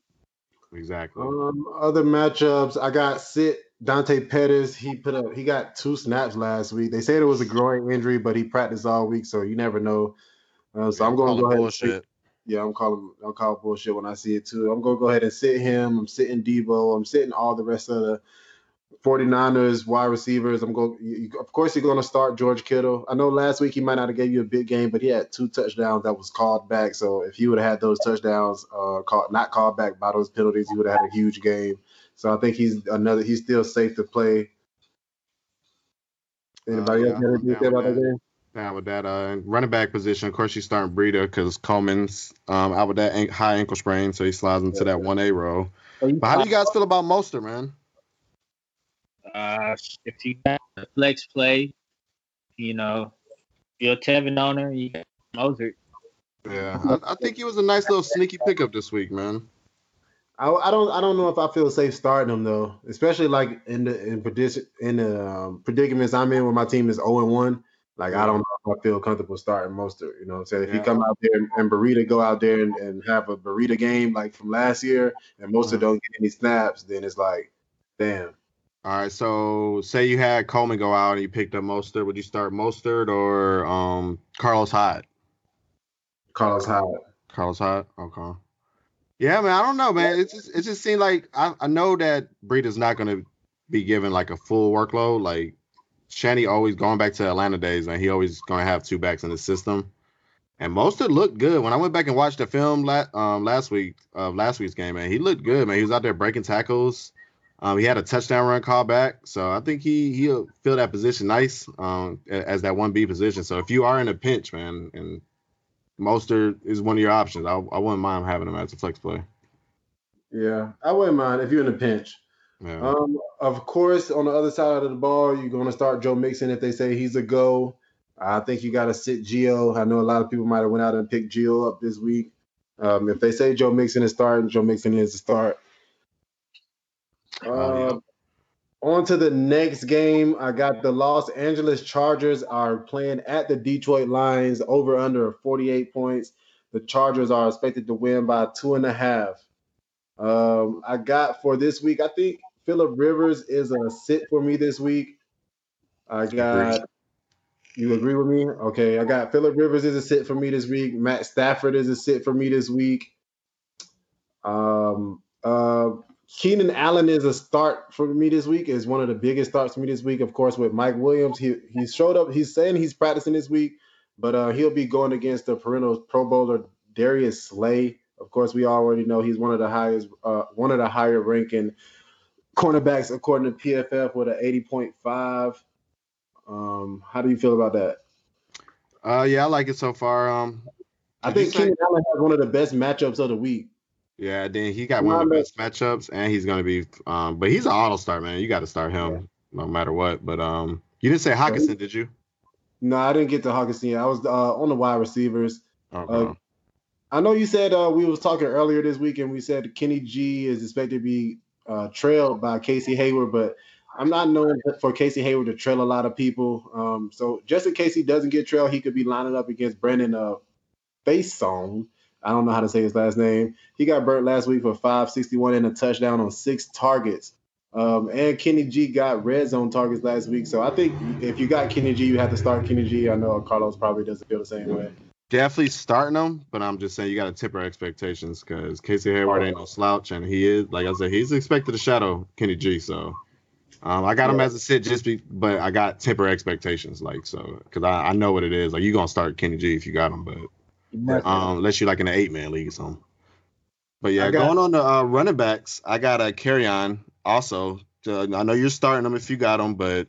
Exactly. Um, other matchups, I got sit Dante Pettis. He put up. He got two snaps last week. They said it was a growing injury, but he practiced all week, so you never know. Uh, so I'm going to go ahead. Bullshit. And sit, yeah, I'm calling. I'll call bullshit when I see it too. I'm going to go ahead and sit him. I'm sitting Deebo. I'm sitting all the rest of the 49ers wide receivers. I'm going. You, of course, you're going to start George Kittle. I know last week he might not have gave you a big game, but he had two touchdowns that was called back. So if he would have had those touchdowns, uh, called not called back by those penalties, he would have had a huge game. So I think he's another. He's still safe to play. Anybody uh, else got anything to say about that game? Down with that uh, running back position, of course, you're starting Breida because Coleman's um, out with that high ankle sprain, so he slides into yeah, that one A row. But how do you guys feel about Mostert, man? Uh, if you got a flex play, you know, you're a Tevin owner, you got Mostert. Yeah, I, I, think he was a nice little sneaky pickup this week, man. I, I, don't I don't know if I feel safe starting him though, especially like in the in, predic- in the um, predicaments I'm in where my team is 0 and 1. Like. I don't know if I feel comfortable starting Mostert. You know what I'm saying? If yeah. he come out there and, and Breida go out there and, and, have a Breida game like from last year and Mostert mm-hmm. don't get any snaps, then it's like, damn. All right, so say you had Coleman go out and you picked up Mostert. Would you start Mostert or um, Carlos Hyde? Carlos Hyde. Carlos Hyde. Okay. Yeah, man. I don't know, man. It just it just seemed like I, I know that is not going to be given like a full workload. Like Shanny always going back to Atlanta days, man. He always going to have two backs in the system. And Mostert looked good when I went back and watched the film last um, last week of last week's game, man. He looked good, man. He was out there breaking tackles. Um, he had a touchdown run call back, so I think he he'll fill that position nice um, as that one B position. So if you are in a pinch, man, and Mostert is one of your options, I, I wouldn't mind having him as a flex play. Yeah, I wouldn't mind if you're in a pinch. Yeah. Um, of course, on the other side of the ball, you're going to start Joe Mixon if they say he's a go. I think you got to sit Gio. I know a lot of people might have went out and picked Gio up this week. Um, if they say Joe Mixon is starting, Joe Mixon is a start. Uh, on to the next game. I got the Los Angeles Chargers are playing at the Detroit Lions over under 48 points. The Chargers are expected to win by two and a half. Um, I got for this week, I think Philip Rivers is a sit for me this week. I got you agree with me? Okay, I got Philip Rivers is a sit for me this week. Matt Stafford is a sit for me this week. Um, uh, Keenan Allen is a start for me this week. Is one of the biggest starts for me this week. Of course, with Mike Williams, he he showed up. He's saying he's practicing this week, but uh, he'll be going against the perennial Pro Bowler Darius Slay. Of course, we already know he's one of the highest, uh, one of the higher ranking cornerbacks according to PFF with an 80.5. Um, how do you feel about that? Uh, yeah, I like it so far. Um, I think Keenan Allen has one of the best matchups of the week. Yeah, then he got one of the best matchups, and he's gonna be. Um, but he's an auto start, man. You got to start him yeah. no matter what. But um, you didn't say Hockenson, did you? No, I didn't get to Hockenson yet. I was uh, on the wide receivers. Okay. Uh, I know you said uh, we was talking earlier this week, and we said Kenny G is expected to be uh, trailed by Casey Hayward, but I'm not known for Casey Hayward to trail a lot of people. Um, so just in case he doesn't get trailed, he could be lining up against Brandon uh, Facyson. I don't know how to say his last name. He got burnt last week for 561 and a touchdown on six targets. Um, and Kenny G got red zone targets last week. So I think if you got Kenny G, you have to start Kenny G. I know Carlos probably doesn't feel the same way. Definitely starting him, but I'm just saying you got to temper expectations because Casey Hayward ain't no slouch, and he is, like I said, he's expected to shadow Kenny G. So um, I got him as a sit just be, but I got temper expectations, like so, because I, I know what it is. Like you gonna start Kenny G if you got him, but um, unless you're like in an eight man league or something. But yeah, got, going on the uh, running backs, I got a Kerryon also. I know you're starting them if you got them, but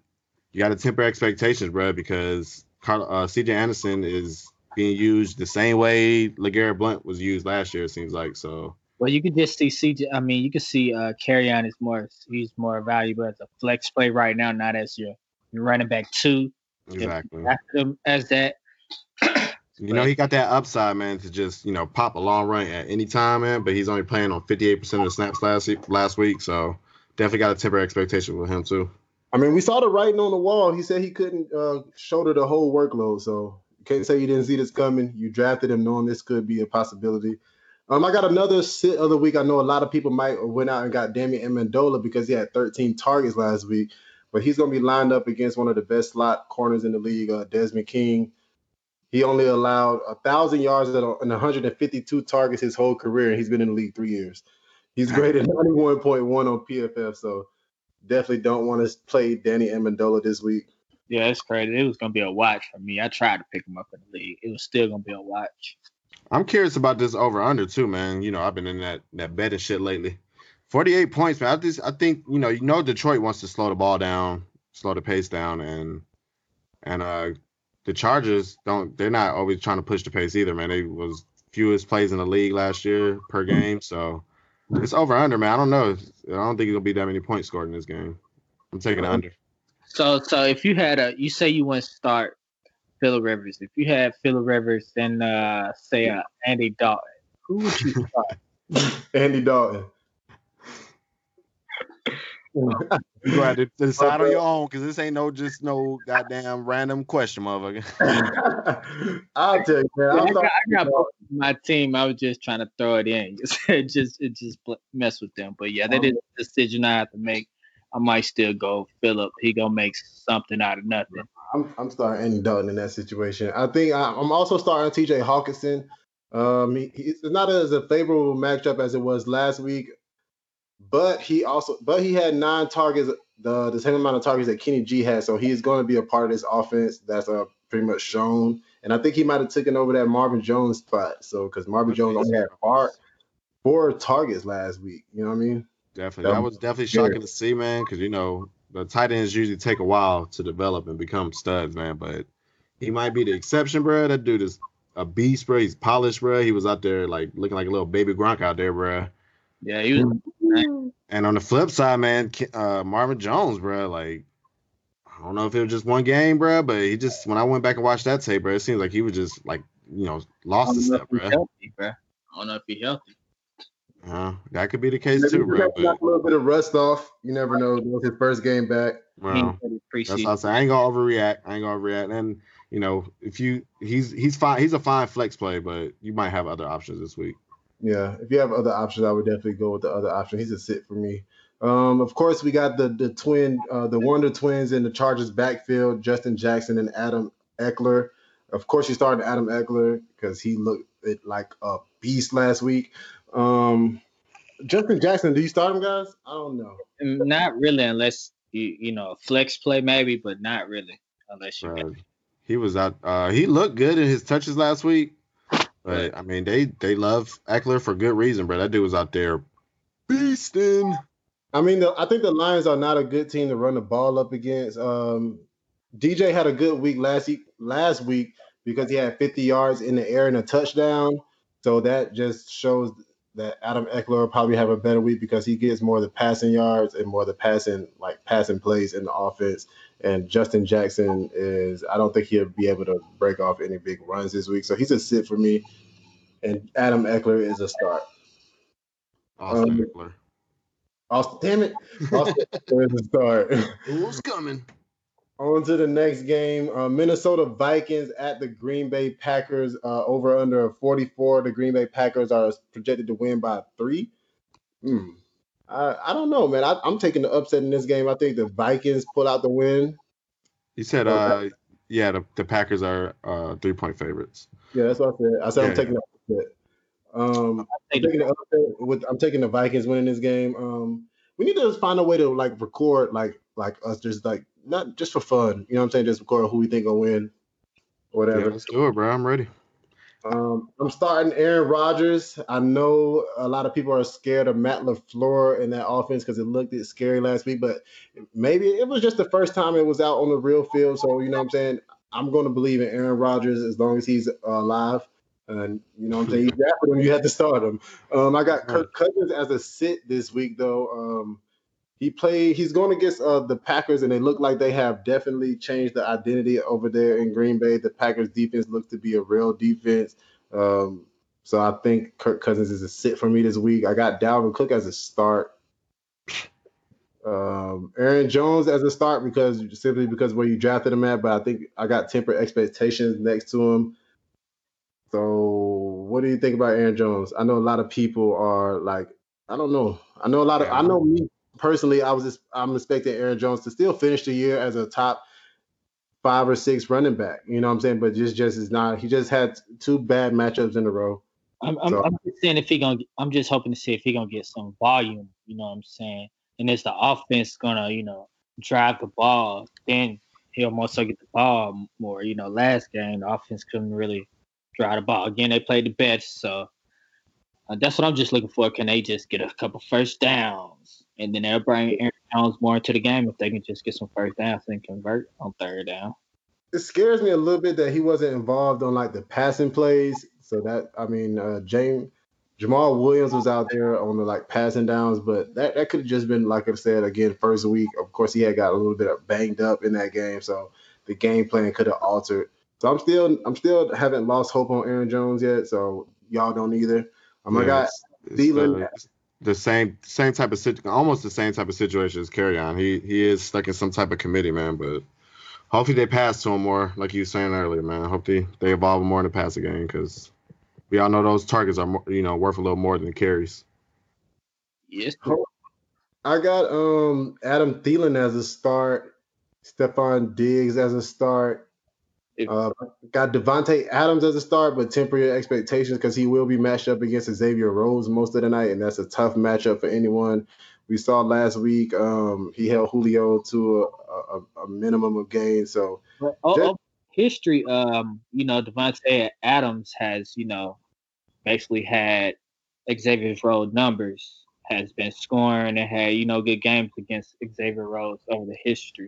you got to temper expectations, bro, because uh, CJ Anderson is being used the same way LeGarrette Blunt was used last year. It seems like so. Well, you could just see CJ. I mean, you can see uh, Kerryon is more he's more valuable as a flex play right now, not as your, your running back two. Exactly. As that. You know, he got that upside, man, to just, you know, pop a long run at any time, man. But he's only playing on 58% of the snaps last last week. So definitely got a temper expectation with him, too. I mean, we saw the writing on the wall. He said he couldn't uh, shoulder the whole workload. So you can't say you didn't see this coming. You drafted him knowing this could be a possibility. Um, I got another sit of the week. I know a lot of people might went out and got Danny Amendola because he had 13 targets last week, but he's going to be lined up against one of the best slot corners in the league, uh, Desmond King. He only allowed a thousand yards and 152 targets his whole career, and he's been in the league three years. He's graded 91.1 on PFF, so definitely don't want to play Danny Amendola this week. Yeah, it's crazy. It was gonna be a watch for me. I tried to pick him up in the league. It was still gonna be a watch. I'm curious about this over under too, man. You know, I've been in that that betting shit lately. 48 points, man. I just I think you know you know Detroit wants to slow the ball down, slow the pace down, and and uh the Chargers don't. They're not always trying to push the pace either, man. They was fewest plays in the league last year per game, so it's over under, man. I don't know. I don't think it'll be that many points scored in this game. I'm taking under. So, so if you had a, you say you want to start Phillip Rivers. If you had Phillip Rivers and uh, say uh, Andy Dalton, who would you start? Andy Dalton you got to decide on your own because this ain't no just no goddamn random question, motherfucker. I'll tell you, man. I, got, I got my team. I was just trying to throw it in, just just it just mess with them. But yeah, that is a decision I have to make. I might still go Philip. He gonna make something out of nothing. I'm I'm starting Andy Dalton in that situation. I think I, am also starting T.J. Hockenson. Um, he, it's not as a favorable matchup as it was last week but he also but he had nine targets, the the same amount of targets that Kenny G had. So he's going to be a part of this offense. That's uh, pretty much shown. And I think he might have taken over that Marvin Jones spot. So because Marvin Jones only had four, four targets last week. You know what I mean? Definitely. That, that was definitely shocking to see, man. Because you know the tight ends usually take a while to develop and become studs, man. But he might be the exception, bro. That dude is a beast, bro. He's polished, bro. He was out there like looking like a little baby Gronk out there, bro. Yeah, he was. And on the flip side, man, uh, Marvin Jones, bro, like I don't know if it was just one game, bro, but he just when I went back and watched that tape, bro, it seems like he was just like you know lost a step, bro. Healthy, bro. I don't know if he's healthy. Uh, that could be the case too, bro. But... a little bit of rust off. You never know. It was his first game back. Well, that's what I say. I ain't gonna overreact. I ain't gonna overreact. And you know, if you he's he's fine. He's a fine flex play, but you might have other options this week. Yeah, if you have other options, I would definitely go with the other option. He's a sit for me. Um, of course, we got the the twin, uh, the Wonder Twins in the Chargers backfield, Justin Jackson and Adam Ekeler. Of course, you started Adam Ekeler because he looked like a beast last week. Um, Justin Jackson, do you start him, guys? I don't know. Not really, unless you you know flex play maybe, but not really unless you. Right. He was out. Uh, he looked good in his touches last week. But I mean, they they love Ekeler for good reason, bro. That dude was out there beasting. I mean, the, I think the Lions are not a good team to run the ball up against. Um, DJ had a good week last week, last week because he had 50 yards in the air and a touchdown. So that just shows that Adam Ekeler will probably have a better week because he gets more of the passing yards and more of the passing like passing plays in the offense. And Justin Jackson is I don't think he'll be able to break off any big runs this week. So he's a sit for me. And Adam Ekeler is a start. Austin um, Ekeler. Austin, damn it. Austin Ekeler is a start. Who's coming? On to the next game. Uh, Minnesota Vikings at the Green Bay Packers. Uh, over under 44. The Green Bay Packers are projected to win by three. Hmm. I, I don't know, man. I, am taking the upset in this game. I think the Vikings pull out the win. You said, uh, yeah, the, the Packers are uh, three point favorites. Yeah, that's what I said. I said yeah, I'm taking the upset. Um, I'm taking the upset with I'm taking the Vikings winning this game. Um, we need to just find a way to like record like like us just like not just for fun. You know what I'm saying? Just record who we think will win, whatever. Yeah, let's do it, bro. I'm ready. Um, I'm starting Aaron Rodgers. I know a lot of people are scared of Matt LaFleur in that offense because it looked scary last week, but maybe it was just the first time it was out on the real field. So, you know what I'm saying? I'm going to believe in Aaron Rodgers as long as he's uh, alive. And you know what I'm saying? You drafted him, you had to start him. Um, I got Kirk Cousins as a sit this week, though. Um, he played. He's going against uh, the Packers, and they look like they have definitely changed the identity over there in Green Bay. The Packers defense looks to be a real defense. Um, so I think Kirk Cousins is a sit for me this week. I got Dalvin Cook as a start. Um, Aaron Jones as a start because simply because where you drafted him at, but I think I got tempered expectations next to him. So what do you think about Aaron Jones? I know a lot of people are like, I don't know. I know a lot of I know me personally, I was just I'm expecting Aaron Jones to still finish the year as a top five or six running back. You know what I'm saying? But just just is not. He just had two bad matchups in a row. I'm, I'm, so. I'm just saying if he gonna. I'm just hoping to see if he gonna get some volume. You know what I'm saying? And if the offense gonna you know drive the ball, then he'll most likely get the ball more. You know, last game the offense couldn't really drive the ball. Again, they played the best, so uh, that's what I'm just looking for. Can they just get a couple first downs? And then they'll bring Aaron Jones more into the game if they can just get some first downs and convert on third down. It scares me a little bit that he wasn't involved on like the passing plays. So that I mean, uh, James Jamaal Williams was out there on the like passing downs, but that, that could have just been like I said again first week. Of course, he had got a little bit banged up in that game, so the game plan could have altered. So I'm still I'm still haven't lost hope on Aaron Jones yet. So y'all don't either. Um, yeah, I got Thielen the same same type of situation, almost the same type of situation as Kerryon. He he is stuck in some type of committee, man. But hopefully they pass to him more, like you were saying earlier, man. Hopefully they evolve more in the passing game because we all know those targets are more, you know worth a little more than carries. Yes. I got um Adam Thielen as a start, Stefon Diggs as a start, uh, got Davante Adams as a start, but temper your expectations because he will be matched up against Xavier Rhodes most of the night, and that's a tough matchup for anyone. We saw last week um, he held Julio to a, a, a minimum of gains. So well, oh, just, oh, history, um, you know, Davante Adams has, you know, basically had Xavier Rhodes numbers, has been scoring and had, you know, good games against Xavier Rhodes over the history.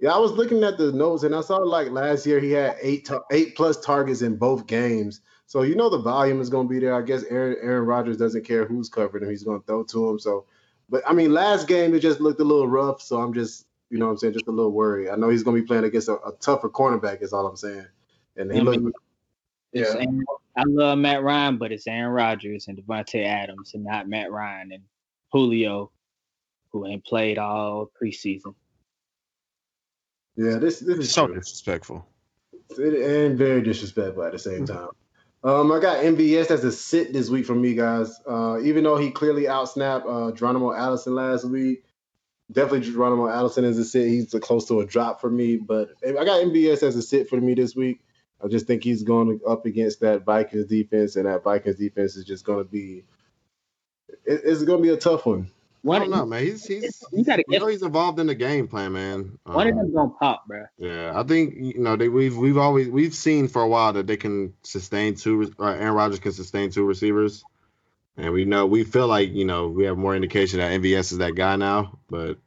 Yeah, I was looking at the notes and I saw like last year he had eight eight plus targets in both games. So you know the volume is going to be there. I guess Aaron Aaron Rodgers doesn't care who's covering him; he's going to throw to him. So, but I mean, last game it just looked a little rough. So I'm just you know what I'm saying just a little worried. I know he's going to be playing against a, a tougher cornerback. Is all I'm saying. And he I looked. yeah. Aaron, I love Matt Ryan, but it's Aaron Rodgers and Davante Adams, and not Matt Ryan and Julio, who ain't played all preseason. Yeah, this this is so true. disrespectful. and very disrespectful at the same mm-hmm. time. Um, I got MVS as a sit this week for me, guys. Uh, even though he clearly outsnapped uh, Geronimo Allison last week, definitely Geronimo Allison as a sit. He's close to a drop for me, but I got MVS as a sit for me this week. I just think he's going up against that Vikings defense, and that Vikings defense is just going to be it, it's going to be a tough one. I don't know, man. He's he's you gotta you know he's involved in the game plan, man. one of Um, them gonna pop, bro. Yeah, I think you know they we've we've always we've seen for a while that they can sustain two. re- Uh, Aaron Rodgers can sustain two receivers, and we know we feel like you know we have more indication that MVS is that guy now. But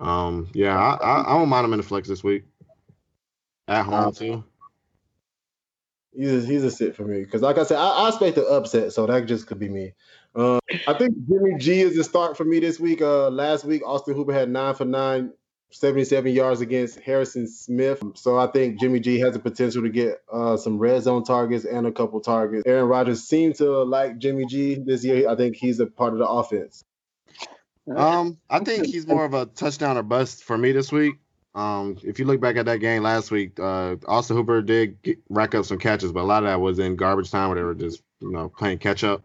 um, yeah, I I, I don't mind him in the flex this week at home Um, too. He's a, he's a sit for me because, like I said, I, I expect the upset, so that just could be me. Uh, I think Jimmy G is the start for me this week. Uh, last week, Austin Hooper had nine for nine, 77 yards against Harrison Smith. So I think Jimmy G has the potential to get uh, some red zone targets and a couple targets. Aaron Rodgers seemed to like Jimmy G this year. I think he's a part of the offense. Um, I think he's more of a touchdown or bust for me this week. Um, if you look back at that game last week, uh, Austin Hooper did get, rack up some catches, but a lot of that was in garbage time where they were just you know playing catch up.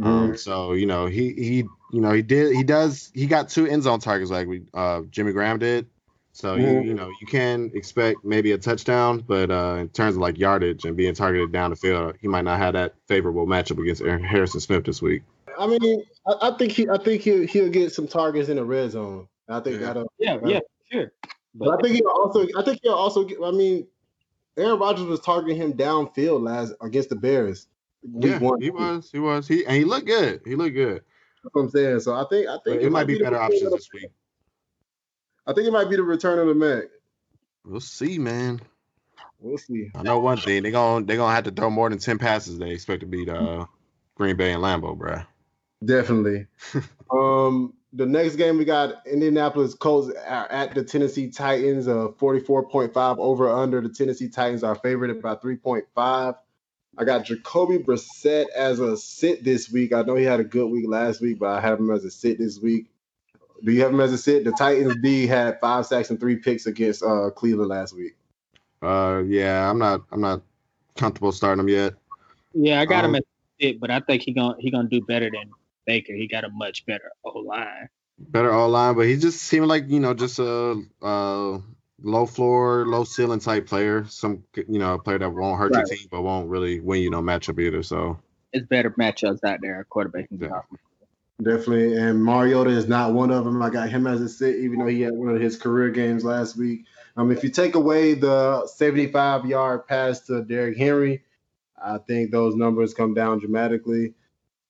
Um, so you know he he you know he did he does he got two end zone targets like we uh Jimmy Graham did. So you Mhm. you know you can expect maybe a touchdown, but uh in terms of like yardage and being targeted down the field, he might not have that favorable matchup against Aaron Harrison Smith this week. I mean, I, I think he, I think he'll, he'll get some targets in the red zone. I think Yeah. that'll. Yeah, yeah, sure. But I think he'll also. I think he'll also. Get, I mean, Aaron Rodgers was targeting him downfield last against the Bears. Week Yeah, one. he was, he was, he and he looked good. He looked good. That's what I'm saying. So I think I think it might be the better options this week. I think it might be the return of the Mac. We'll see, man. We'll see. I know one thing. They're gonna they're gonna have to throw more than ten passes. They expect to beat uh Green Bay and Lambeau, bruh. Definitely. um, the next game we got Indianapolis Colts are at the Tennessee Titans. Uh, 44.5 over under. The Tennessee Titans are favored by 3.5. I got Jacoby Brissett as a sit this week. I know he had a good week last week, but I have him as a sit this week. Do you have him as a sit? The Titans D had five sacks and three picks against uh, Cleveland last week. Uh, yeah, I'm not I'm not comfortable starting him yet. Yeah, I got Um, him at sit, but I think he gonna he gonna do better than Baker. He got a much better O line. Better all line, but he just seemed like you know just a uh low floor, low ceiling type player. Some you know a player that won't hurt Right. your team, but won't really win you no matchup either. So It's better matchups out there. Quarterback can Yeah. Definitely. And Mariota is not one of them. I got him as a sit, even though he had one of his career games last week. Um, if you take away the 75 yard pass to Derrick Henry, I think those numbers come down dramatically.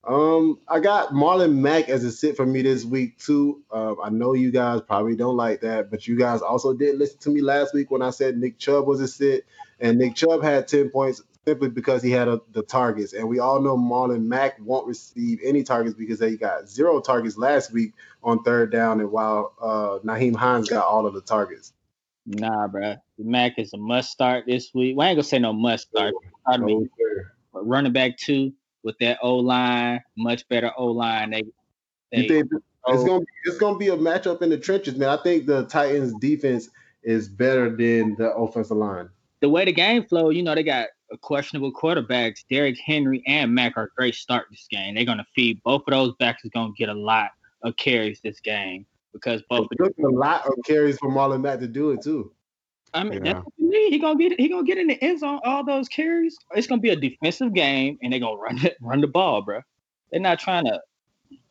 Um, I got Marlon Mack as a sit for me this week too. Um, I know you guys probably don't like that, but you guys also did listen to me last week when I said Nick Chubb was a sit, and Nick Chubb had 10 points simply because he had a, the targets. And we all know Marlon Mack won't receive any targets because they got zero targets last week on third down, and while uh, Nyheim Hines got all of the targets. Nah, bro. Mack is a must start this week. Well, I ain't gonna say no must start. I mean, but running back two with that O line, much better O line. They, they You think it's oh, gonna be, it's gonna be a matchup in the trenches, man. I think the Titans defense is better than the offensive line. the way the game flow, you know, they got questionable quarterbacks. Derrick Henry and Mack are great start this game. They're gonna feed both of those backs is gonna get a lot of carries this game because both. It took a lot of carries for Marlon Mack to do it too. I mean, Yeah. that's what you need. He gonna get he gonna get in the end zone all those carries. It's gonna be a defensive game, and they're gonna run it, run the ball, bro. They're not trying to.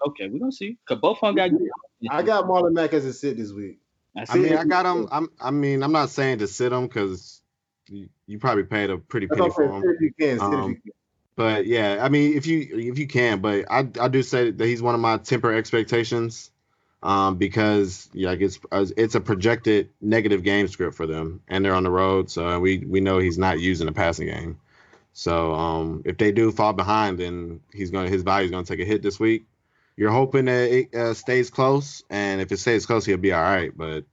Okay, we're gonna see. Cause both of them got. good- I got Marlon Mack as a sit this week. I I see. mean, I got him. I'm. I mean, I'm not saying to sit him because you, you probably paid a pretty That's penny for him. Sit if you can, sit if Um, you can. But yeah, I mean, if you if you can, but I I do say that he's one of my temper expectations, um, because yeah, like it's it's a projected negative game script for them, and they're on the road, so we we know he's not using the passing game. So um, if they do fall behind, then he's gonna his value's gonna take a hit this week. You're hoping that it uh, stays close, and if it stays close, he'll be all right. But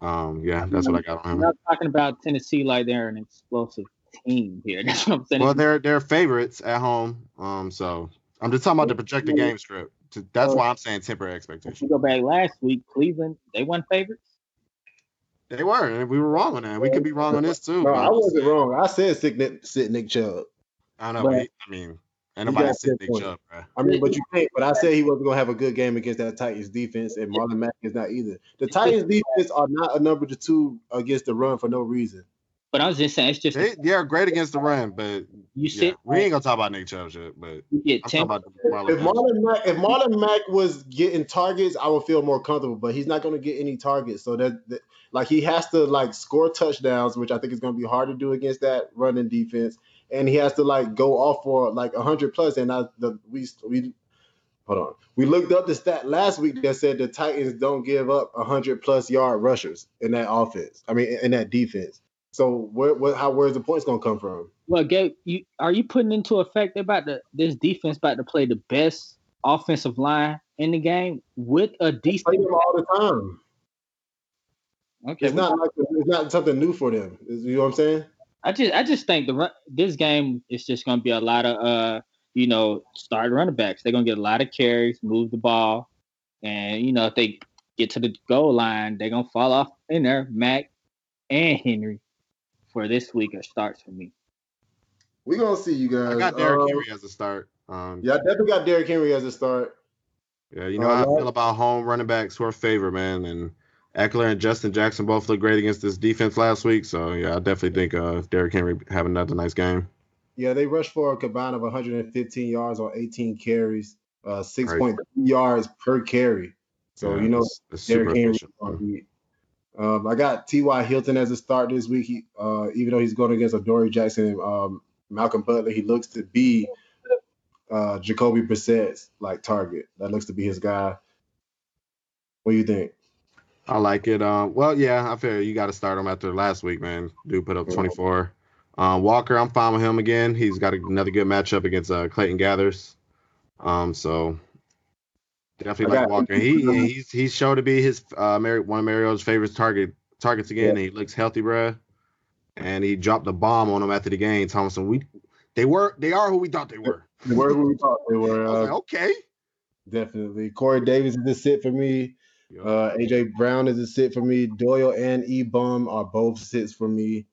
um, yeah, that's what I got on I'm him. not talking about Tennessee like they're an explosive team here. That's what I'm saying. Well, they're they're favorites at home. Um, so I'm just talking about the projected game script. To- That's why I'm saying temper if expectations. you go back last week, Cleveland they won favorites. They were, and we were wrong on that. We could be wrong on this too. No, I wasn't saying. wrong. I said sit Nick, sit Nick Chubb. I know, But- but he, I mean, ain't nobody got said 10 Big. Chubb, bro. I mean, but you can't. But I said he wasn't gonna have a good game against that Titans defense, and Marlon Mack is not either. The Titans defense are not a number two against the run for no reason. But I was just saying, it's just they, they're great against the run, but you sit. yeah, we ain't gonna talk about Nick Chubb shit. But You get I'm ten. talking about Marlon If Marlon Mack, if Marlon Mack was getting targets, I would feel more comfortable. But he's not going to get any targets, so that, that like he has to like score touchdowns, which I think is going to be hard to do against that running defense. And he has to like go off for like hundred plus. And I the we we hold on, we looked up the stat last week that said the Titans don't give up hundred plus yard rushers in that offense. I mean, in that defense. So where, where how where's the points going to come from? Well, Gabe, you are you putting into effect they're about to this defense about to play the best offensive line in the game with a Play them all the time. Okay, It's not like it's not something new for them. Is- You know what I'm saying? I just I just think the run, this game is just going to be a lot of uh you know starting running backs. They're going to get a lot of carries, move the ball, and you know if they get to the goal line, they're going to fall off in there. Mack and Henry for this week are starts for me. We're gonna see you guys. I got Derrick Um, Henry as a start. Um, Yeah, I definitely got Derrick Henry as a start. Yeah, you know Uh, how I feel about home running backs who are favored, man. And Ekeler and Justin Jackson both looked great against this defense last week. So yeah, I definitely think uh Derrick Henry having another nice game. Yeah, they rushed for a combined of 115 yards on 18 carries, uh, 6.3 yards per carry. So Yeah, you know, it's, it's super Derrick Henry. Efficient. on beat. Um, I got T.Y. Hilton as a start this week. He, uh, even though he's going against Adoree' Jackson and um, Malcolm Butler, he looks to be uh, Jacoby Brissett's like target. That looks to be his guy. What do you think? I like it. Um, well, yeah, I feel you got to start him after last week, man. Dude put up 24. Um, Walker, I'm fine with him again. He's got another good matchup against uh, Clayton Geathers. Um, so definitely like Walker. He he's he's to be his uh Mary, one of Mario's favorite target targets again. And he looks healthy, bruh. And he dropped the bomb on him after the game. Thomason, we they were they are who we thought they were. They were who we thought they were. I was Uh, like, okay. Definitely. Corey Davis is a sit for me. Yeah. Uh, AJ Brown is a sit for me. Doyle and E Bum are both sits for me.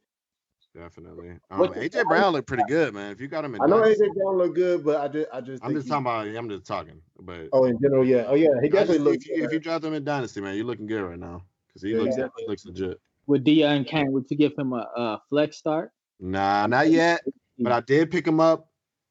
Definitely. Um, What- AJ Brown looked pretty good, man. If you got him in I know Dynasty- AJ Brown look good, but I just I just I'm just he- talking about I'm just talking. But Oh, in general, yeah. Oh yeah, he I just definitely think looks if you, if you draft him in Dynasty, man, you're looking good right now. Because he Yeah, looks exactly. he looks legit. With Deon Cain, would you give him a, a flex start? Nah, not yet. But I did pick him up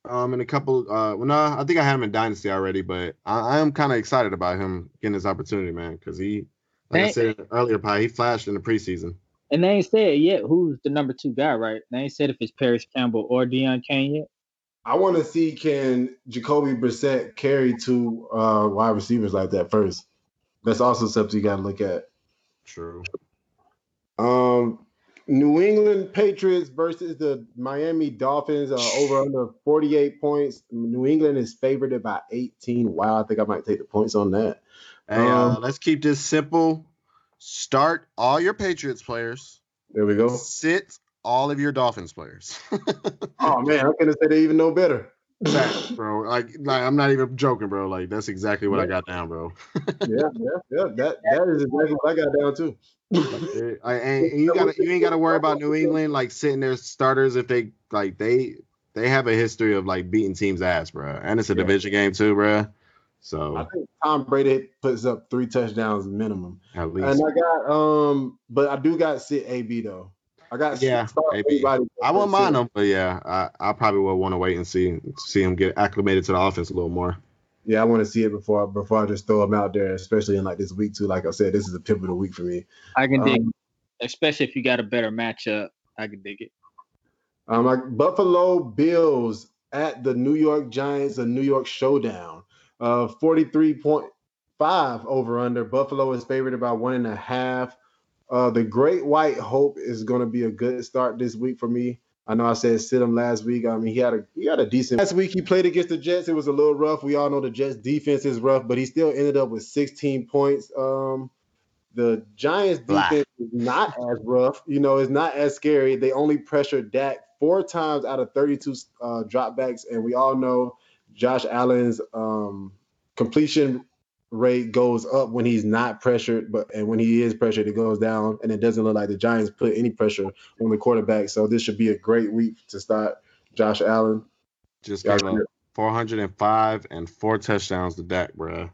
um in a couple uh well no, I think I had him in Dynasty already, but I, I am kind of excited about him getting this opportunity, man, because he like I said earlier, Pi, he flashed in the preseason. And they ain't said yet who's the number two guy, right? They ain't said if it's Parris Campbell or Deon Cain yet. I want to see can Jacoby Brissett carry two uh, wide receivers like that first. That's also something you got to look at. True. Um, New England Patriots versus the Miami Dolphins uh, over under 48 points. New England is favored by 18. Wow, I think I might take the points on that. Hey, uh, Um, let's keep this simple. Start all your Patriots players. There we go. Sit all of your Dolphins players. Oh man, I'm gonna say they even know better. Bro. Like, like I'm not even joking, bro. Like that's exactly what I got down, bro. yeah, yeah, yeah. That that is exactly what I got down too. It- I, and you got you ain't got to worry about New England like sitting their starters if they like they they have a history of like beating teams ass, bro. And it's a Yeah. division game too, bro. I think Tom Brady puts up three touchdowns minimum. at least And I got um, but I do got sit AB though. I got Yeah, start AB. I won't mind sit. him, but yeah, I I probably will want to wait and see see him get acclimated to the offense a little more. Yeah, I want to see it before before I just throw him out there, especially in like this week too. Like I said, this is a pivotal week for me. I can dig, Um, especially if you got a better matchup. I can dig it. Um, like Buffalo Bills at the New York Giants, a New York showdown. Uh, 43.5 over under. Buffalo is favored about one and a half. Uh, the Great White Hope is going to be a good start this week for me. I know I said sit him last week. I mean, he had a he had a decent last week. He played against the Jets. It was a little rough. We all know the Jets defense is rough, but he still ended up with 16 points. Um, the Giants Blah. defense is not as rough. You know, it's not as scary. They only pressured Dak four times out of 32 uh, dropbacks, and we all know Josh Allen's um, completion rate goes up when he's not pressured, but and when he is pressured, it goes down. And it doesn't look like the Giants put any pressure on the quarterback. So this should be a great week to start Josh Allen. Just Yeah, gave up 405 and four touchdowns to Dak, bro.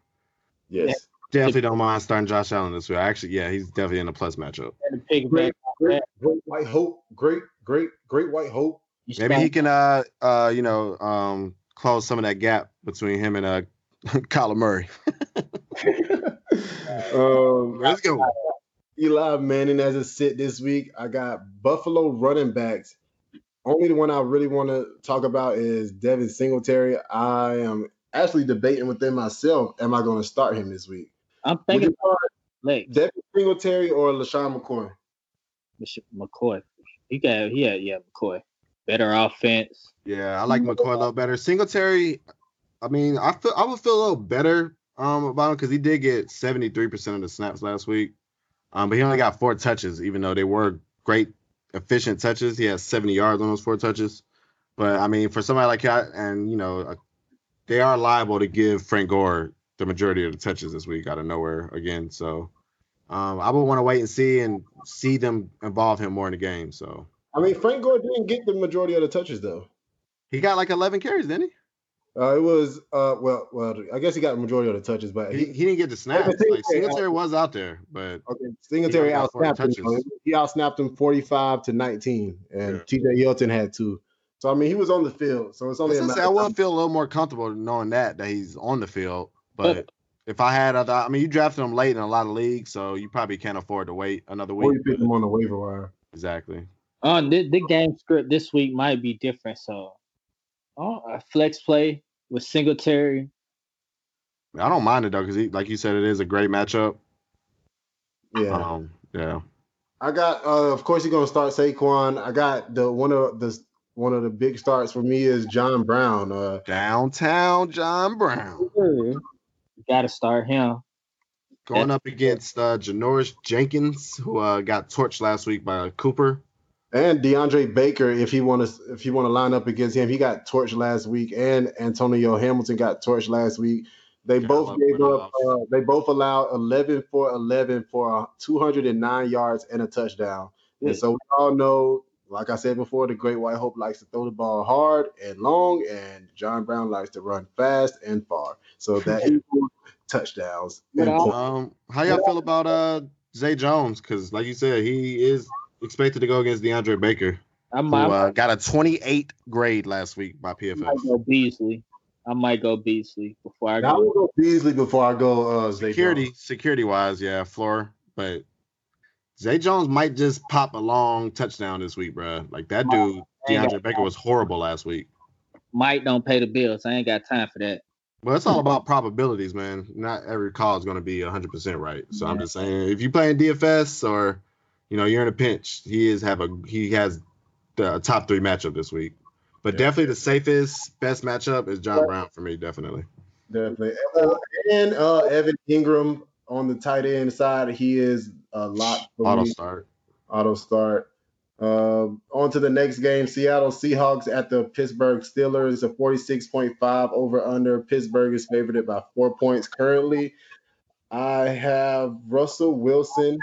Yes. Definitely don't mind starting Josh Allen this week. Actually, yeah, he's definitely in a plus matchup. And to piggyback Great, great, great white hope, great, great, great white hope. Maybe he can, uh, uh, you know, um, close some of that gap between him and uh, Kyler Murray. um, Let's go. Eli Manning as a sit this week. I got Buffalo running backs. Only the one I really want to talk about is Devin Singletary. I am actually debating within myself, am I going to start him this week? I'm thinking late. Devin Singletary or LeSean McCoy? McCoy. He got yeah, yeah, McCoy. Better offense. Yeah, I like McCoy a little better. Singletary, I mean, I feel I would feel a little better um about him because he did get 73% of the snaps last week. Um, but he only got four touches, even though they were great, efficient touches. He has 70 yards on those four touches. But I mean, for somebody like that, and you know, they are liable to give Frank Gore the majority of the touches this week out of nowhere again. So um, I would want to wait and see and see them involve him more in the game. So I mean, Frank Gore didn't get the majority of the touches though. He got like 11 carries, didn't he? Uh, it was uh, well, well, I guess he got the majority of the touches, but he, he didn't get the snaps. Like Singletary was out there, but okay, Singletary out snapped him. He out snapped him 45 to 19, and yeah. T.J. Yeldon had two. So I mean, he was on the field. So it's only. I, say, I will feel a little more comfortable knowing that that he's on the field, but. if I had other, I mean, you drafted him late in a lot of leagues, so you probably can't afford to wait another week. Or you picked him on the waiver wire. Exactly. Uh, the, the game script this week might be different, so oh, a flex play with Singletary. I don't mind it though, because like you said, it is a great matchup. Yeah. Um, yeah. I got, uh, of course, you're gonna start Saquon. I got the one of the one of the big starts for me is John Brown. Uh, Downtown John Brown. You gotta start him. Going up against uh, Janoris Jenkins, who uh, got torched last week by Cooper and DeAndre Baker, if he want to, if you want to line up against him, he got torched last week, and Antonio Hamilton got torched last week. They yeah, both gave up. Uh, they both allowed 11 for 11 for 209 yards and a touchdown. Yeah. And so we all know, like I said before, the Great White Hope likes to throw the ball hard and long, and John Brown likes to run fast and far. So that equals touchdowns. Um, how y'all feel about uh Zay Jones? Because like you said, he is expected to go against DeAndre Baker. I might, who, uh, got a 28 grade last week by PFF. I might go Beasley. I might go Beasley before I go. I will go Beasley before I go. Uh, security, security wise, yeah, floor. But Zay Jones might just pop a long touchdown this week, bro. Like that dude, DeAndre Baker was horrible last week. Mike don't pay the bills. I ain't got time for that. Well, it's all about probabilities, man. Not every call is going to be 100% right. So yeah. I'm just saying, if you play in DFS or you know, you're in a pinch. He is have a he has the top three matchup this week. But yeah. definitely the safest, best matchup is John Brown for me, definitely. Definitely. And uh, Evan Engram on the tight end side, he is a lot. Auto me. start. Auto start. Uh, on to the next game Seattle Seahawks at the Pittsburgh Steelers. A 46.5 over under. Pittsburgh is favored by four points currently. I have Russell Wilson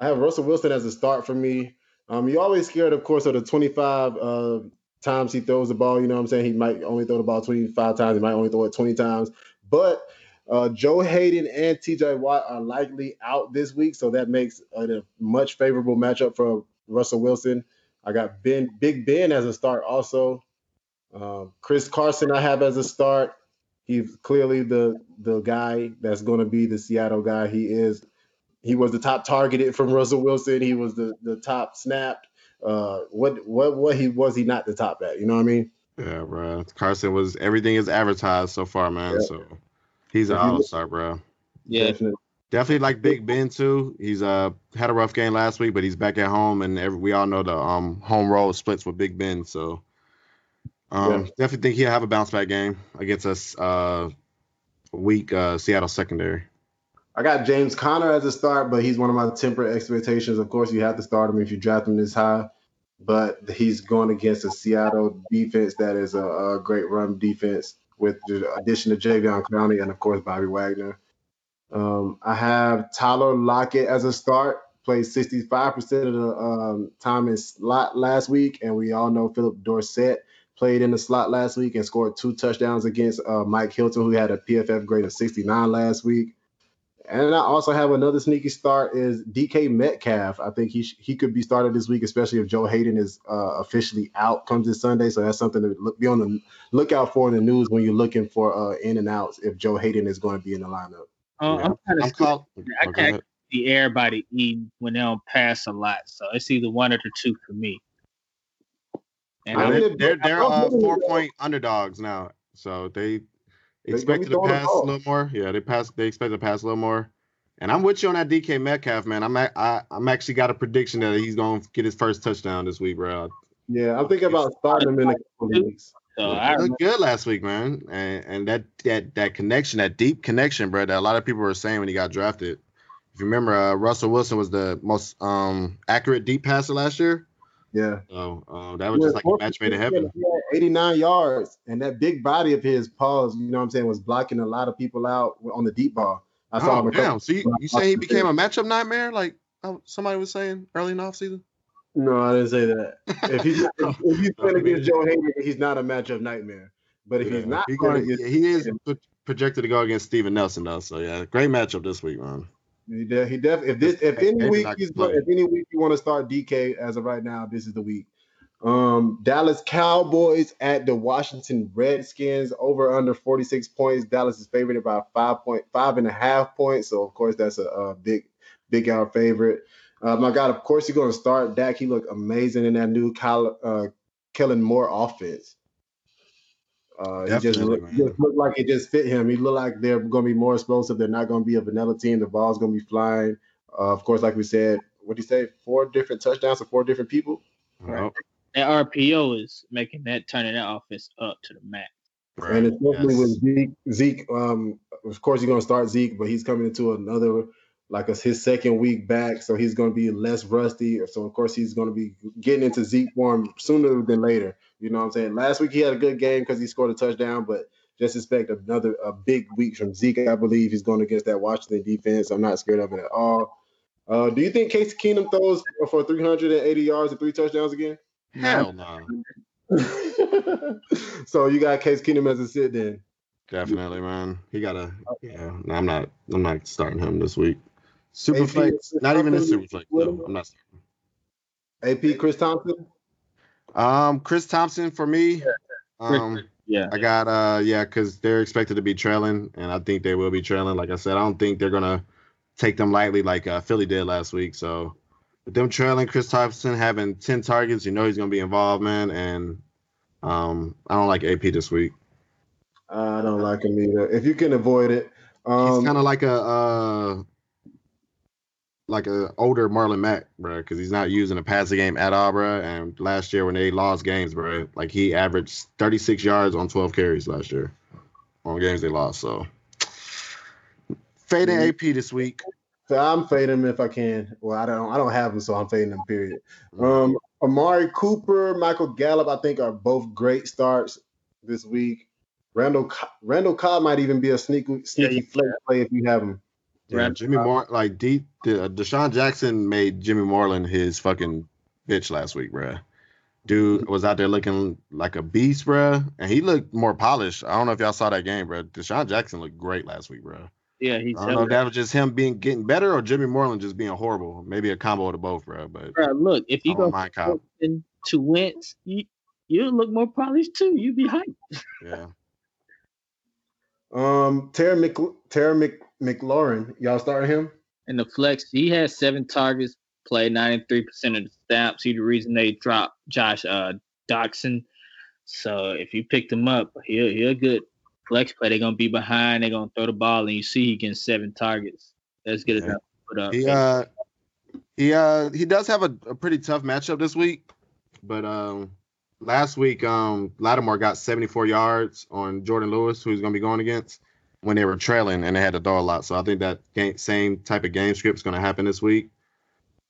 I have Russell Wilson as a start for me. Um, you're always scared, of course, of the 25 uh, times he throws the ball. You know what I'm saying? He might only throw the ball 25 times. He might only throw it 20 times. But uh, Joe Haden and TJ Watt are likely out this week, so that makes a much favorable matchup for Russell Wilson. I got Ben Big Ben as a start also. Um, Chris Carson I have as a start. He's clearly the the guy that's going to be the Seattle guy. He is he was the top targeted from Russell Wilson. He was the the top snapped. Uh, what what what he was he not the top at? You know what I mean? Yeah, bro. Carson was everything is advertised so far, man. Yeah. So he's an all star, bro. Yeah, definitely. Definitely like Big Ben too. He's uh had a rough game last week, but he's back at home, and every, we all know the um home road splits with Big Ben. So um yeah. definitely think he'll have a bounce back game against us uh weak uh Seattle secondary. I got James Conner as a start, but he's one of my temperate expectations. Of course, you have to start him if you draft him this high, but he's going against a Seattle defense that is a, a great run defense with the addition of Jadeveon Clowney and of course Bobby Wagner. Um, I have Tyler Lockett as a start. Played 65% of the um, time in slot last week, and we all know Philip Dorsett played in the slot last week and scored two touchdowns against uh, Mike Hilton, who had a PFF grade of 69 last week. And I also have another sneaky start is DK Metcalf. I think he sh- he could be started this week, especially if Joe Haden is uh, officially out comes this Sunday. So that's something to look, be on the lookout for in the news when you're looking for uh, in and outs if Joe Haden is going to be in the lineup. Uh, yeah. I'm kind of call- I can't see everybody eating when they don't pass a lot, so it's either one or the two for me. And I mean, they're they're, they're uh, four point underdogs now, so they expected to pass a little more. Yeah, they pass. They expect to pass a little more. And I'm with you on that DK Metcalf, man. I'm I, I'm actually got a prediction that he's gonna get his first touchdown this week, bro. Yeah, I'm thinking about starting him in a couple weeks. So I looked good last week, man, and, and that that that connection, that deep connection, bro, that a lot of people were saying when he got drafted. If you remember, uh, Russell Wilson was the most um, accurate deep passer last year. Yeah. So uh, that was yeah, just like a match made in heaven. 89 yards, and that big body of his paws, you know what I'm saying, was blocking a lot of people out on the deep ball. I saw oh, him. Damn. So you, you say he became a matchup nightmare, like somebody was saying early in the offseason? No, I didn't say that. If he's if, if he's playing against Joe Haden, he's not a matchup nightmare. But if yeah, he's not, he, against, he is projected to go against Steven Nelson though. So yeah, great matchup this week, man. He, de- he def- if this if any week he's if any week you want to start DK as of right now, this is the week. Um, Dallas Cowboys at the Washington Redskins over under 46 points. Dallas is favored about five point five and a half points. So of course that's a, a big big out favorite. Uh, my God, of course he's going to start. Dak, he looked amazing in that new Kyle, uh, Kellen Moore offense. Uh, he just, look, just looked like it just fit him. He looked like they're going to be more explosive. They're not going to be a vanilla team. The ball's going to be flying. Uh, of course, like we said, what did he say? Four different touchdowns for four different people. Right. That RPO is making that turning that offense up to the max. Right. And especially yes. with Zeke, Zeke, um, of course, you're going to start Zeke, but he's coming into another like a, his second week back, so he's going to be less rusty. So of course he's going to be getting into Zeke form sooner than later. You know what I'm saying? Last week he had a good game because he scored a touchdown, but just expect another a big week from Zeke. I believe he's going against that Washington defense. I'm not scared of it at all. Uh, do you think Case Keenum throws for 380 yards and three touchdowns again? Hell no. so you got Case Keenum as a sit then. Definitely, man. He got a yeah. No, I'm not. I'm not starting him this week. Superflex, not even a superflex. No, I'm not starting. AP Chris Thompson. Um, Chris Thompson for me. Um, yeah. I got uh, yeah, because they're expected to be trailing, and I think they will be trailing. Like I said, I don't think they're gonna take them lightly like uh, Philly did last week. So, with them trailing, Chris Thompson having ten targets, you know he's gonna be involved, man. And um, I don't like AP this week. I don't like him either. If you can avoid it, um, he's kind of like a uh, like a older Marlon Mack, bro, because he's not using a passing game at all, bro. And last year when they lost games, bro, like he averaged 36 yards on 12 carries last year on games they lost. So fading AP this week. So I'm fading him if I can. Well, I don't. I don't have him, so I'm fading him. Period. Um, Amari Cooper, Michael Gallup, I think are both great starts this week. Randall Randall Cobb might even be a sneaky sneaky yeah, flex play if you have him. Yeah, Jimmy Moore, like D, uh, DeSean Jackson made Jimmy Moreland his fucking bitch last week, bro. Dude was out there looking like a beast, bro, and he looked more polished. I don't know if y'all saw that game, bro. DeSean Jackson looked great last week, bro. Yeah, he's. I don't know if that was just him being getting better or Jimmy Moreland just being horrible. Maybe a combo of the both, bro. But bro, look, if you go to Wentz, you you look more polished too. You'd be hyped. Yeah. um, Terry Mc Terry Mc McLaurin, y'all starting him? In the flex, he has seven targets, played 93% of the snaps. He's the reason they dropped Josh uh, Doctson. So if you picked him up, he'll he'll good flex play. They're gonna be behind. They're gonna throw the ball, and you see he getting seven targets. That's good yeah. enough to put up. He uh, he uh, he does have a, a pretty tough matchup this week, but um, last week um, Lattimore got 74 yards on Jordan Lewis, who he's gonna be going against when they were trailing and they had throw a lot. So I think that game, same type of game script is going to happen this week.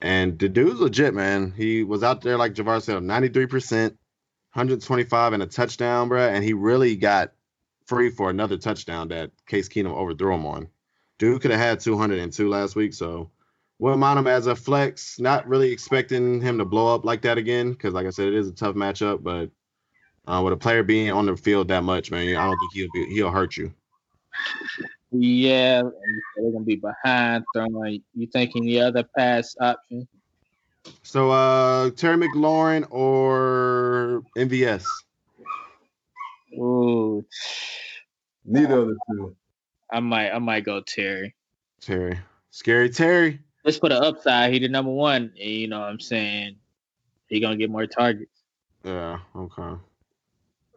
And the dude's legit, man. He was out there like Javar said, 93%, 125 and a touchdown, bro. And he really got free for another touchdown that Case Keenum overthrew him on. Dude could have had 202 last week, so wouldn't mind him as a flex. Not really expecting him to blow up like that again, because like I said, it is a tough matchup. But uh, with a player being on the field that much, man, I don't think he'll be he'll hurt you. Yeah, they're gonna be behind throwing. You think any other pass option? So uh Terry McLaurin or MVS? Ooh, Neither of the two. I might I might go Terry. Terry. Scary Terry. Just for the upside, he the number one. And you know what I'm saying? He gonna get more targets. Yeah, okay.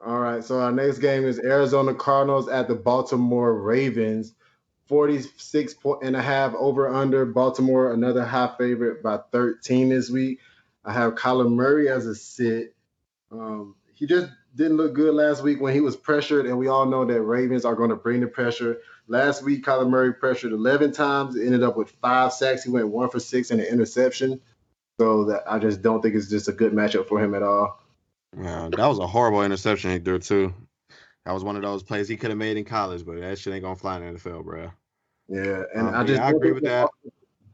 All right, so our next game is Arizona Cardinals at the Baltimore Ravens. 46 point and a half over under Baltimore, another half favorite by 13 this week. I have Kyler Murray as a sit. Um, he just didn't look good last week when he was pressured, and we all know that Ravens are going to bring the pressure. Last week, Kyler Murray pressured 11 times, ended up with five sacks. He went one for six and an interception. So that I just don't think it's just a good matchup for him at all. Yeah, that was a horrible interception he threw too. That was one of those plays he could have made in college, but that shit ain't gonna fly in the NFL, bro. Yeah, and Um, I just yeah, I agree with that.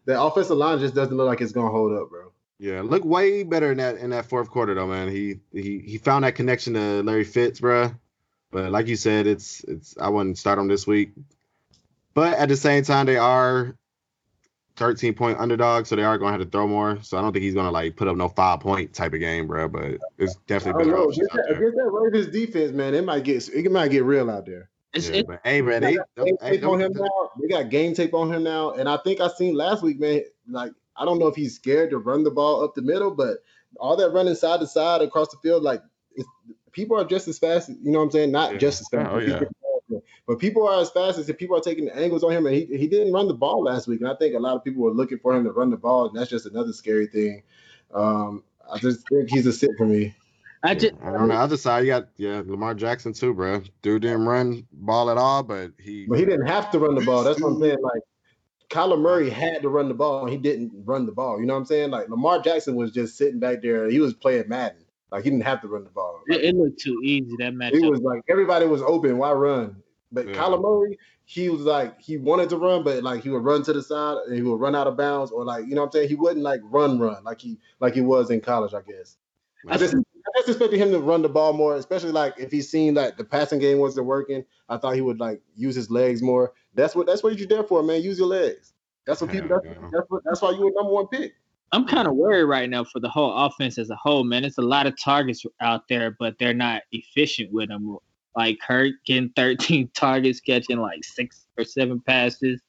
The offensive line just doesn't look like it's gonna hold up, bro. Yeah, look way better in that in that fourth quarter though, man. He he he found that connection to Larry Fitz, bro. But like you said, it's it's I wouldn't start him this week. But at the same time, they are 13 point underdog, so they are gonna have to throw more. So I don't think he's gonna like put up no five point type of game, bro. But it's definitely don't better know. options Against out that, there. against that Ravens defense, man, it might get it might get real out there. It's, Yeah, it, but hey, bro, They they, got game tape on him now. They got game tape on him now, and I think I seen last week, man. Like I don't know if he's scared to run the ball up the middle, but all that running side to side across the field, like it's, people are just as fast. You know what I'm saying? Not Yeah. just as fast. Oh, yeah. People- But people are as fast as if people are taking the angles on him, and he, he didn't run the ball last week. And I think a lot of people were looking for him to run the ball, and that's just another scary thing. Um, I just think he's a sit for me. I just And on the other side, you got yeah Lamar Jackson too, bro. Dude didn't run ball at all, but he But he didn't have to run the ball. That's what I'm saying. Like Kyler Murray had to run the ball, and he didn't run the ball. You know what I'm saying? Like Lamar Jackson was just sitting back there. He was playing Madden. Like he didn't have to run the ball. it, it looked too easy that match. He was like everybody was open. Why run? But Yeah. Kyler Murray, he was like he wanted to run, but like he would run to the side and he would run out of bounds, or like you know what I'm saying. He wouldn't like run, run like he like he was in college, I guess. I just I just expected him to run the ball more, especially like if he seen that the passing game wasn't working. I thought he would like use his legs more. That's what that's what you're there for, man. Use your legs. That's what people. That's, that's what that's why you were number one pick. I'm kind of worried right now for the whole offense as a whole, man. It's a lot of targets out there, but they're not efficient with them. Like Kurt getting 13 targets, catching like six or seven passes.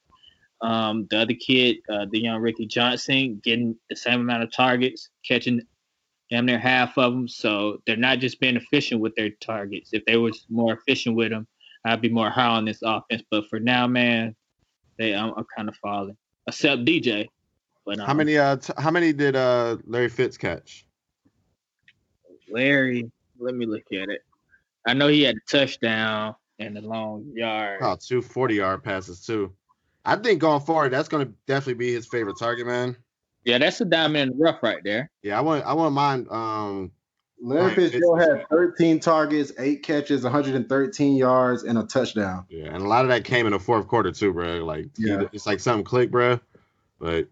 Um, the other kid, uh, the young Ricky Johnson, getting the same amount of targets, catching damn near half of them. So they're not just being efficient with their targets. If they was more efficient with them, I'd be more high on this offense. But for now, man, they I'm, I'm kind of falling. Except DJ. But um, how many uh t- how many did uh Larry Fitz catch? Larry, let me look at it. I know he had a touchdown and a long yard. Oh, two 40 yard passes too. I think going forward, that's gonna definitely be his favorite target, man. Yeah, that's a diamond in the rough right there. Yeah, I want I want mine. um Larry Right, Fitzgerald had 13 targets, eight catches, 113 yards, and a touchdown. yeah, and a lot of that came in the fourth quarter too, bro. Like he- Yeah. it's like something clicked, bro. But